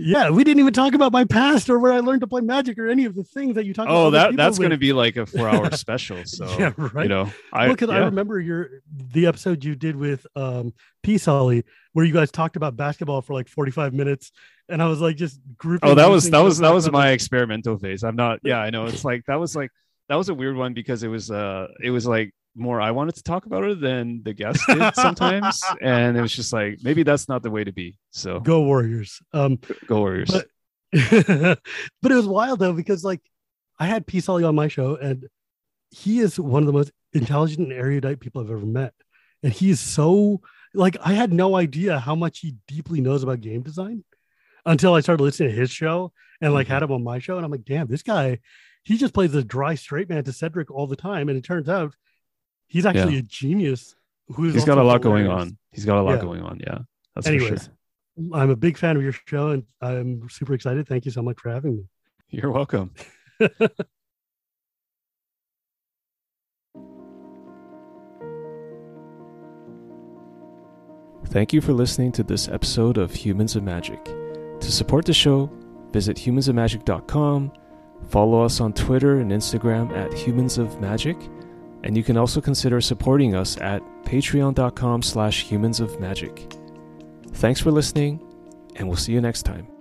Yeah, we didn't even talk about my past or where I learned to play Magic or any of the things that you talked Oh, about. that that's going to be like a four-hour special. So yeah, right. you know, I well, because I remember your the episode you did with um P Solly where you guys talked about basketball for like 45 minutes and I was like just grouping Oh, that was that was that was my experimental phase. I'm not. Yeah, I know. It's like that was like that was a weird one because it was uh it was like more I wanted to talk about it than the guest did sometimes, and it was just like maybe that's not the way to be. So go Warriors. Um go Warriors. but but it was wild though because like I had P Solly on my show and he is one of the most intelligent and erudite people I've ever met. And he is so like I had no idea how much he deeply knows about game design until I started listening to his show and like had him on my show. And I'm like, damn, this guy, he just plays a dry straight man to Cedric all the time. And it turns out he's actually a genius who's He's got a also lot going on. He's got a lot Yeah. going on. Yeah, that's for Anyways, sure. I'm a big fan of your show and I'm super excited. Thank you so much for having me. You're welcome. Thank you for listening to this episode of Humans of Magic. To support the show, visit humansofmagic.com, follow us on Twitter and Instagram at Humans of Magic, and you can also consider supporting us at patreon.com slash humans of magic. Thanks for listening, and we'll see you next time.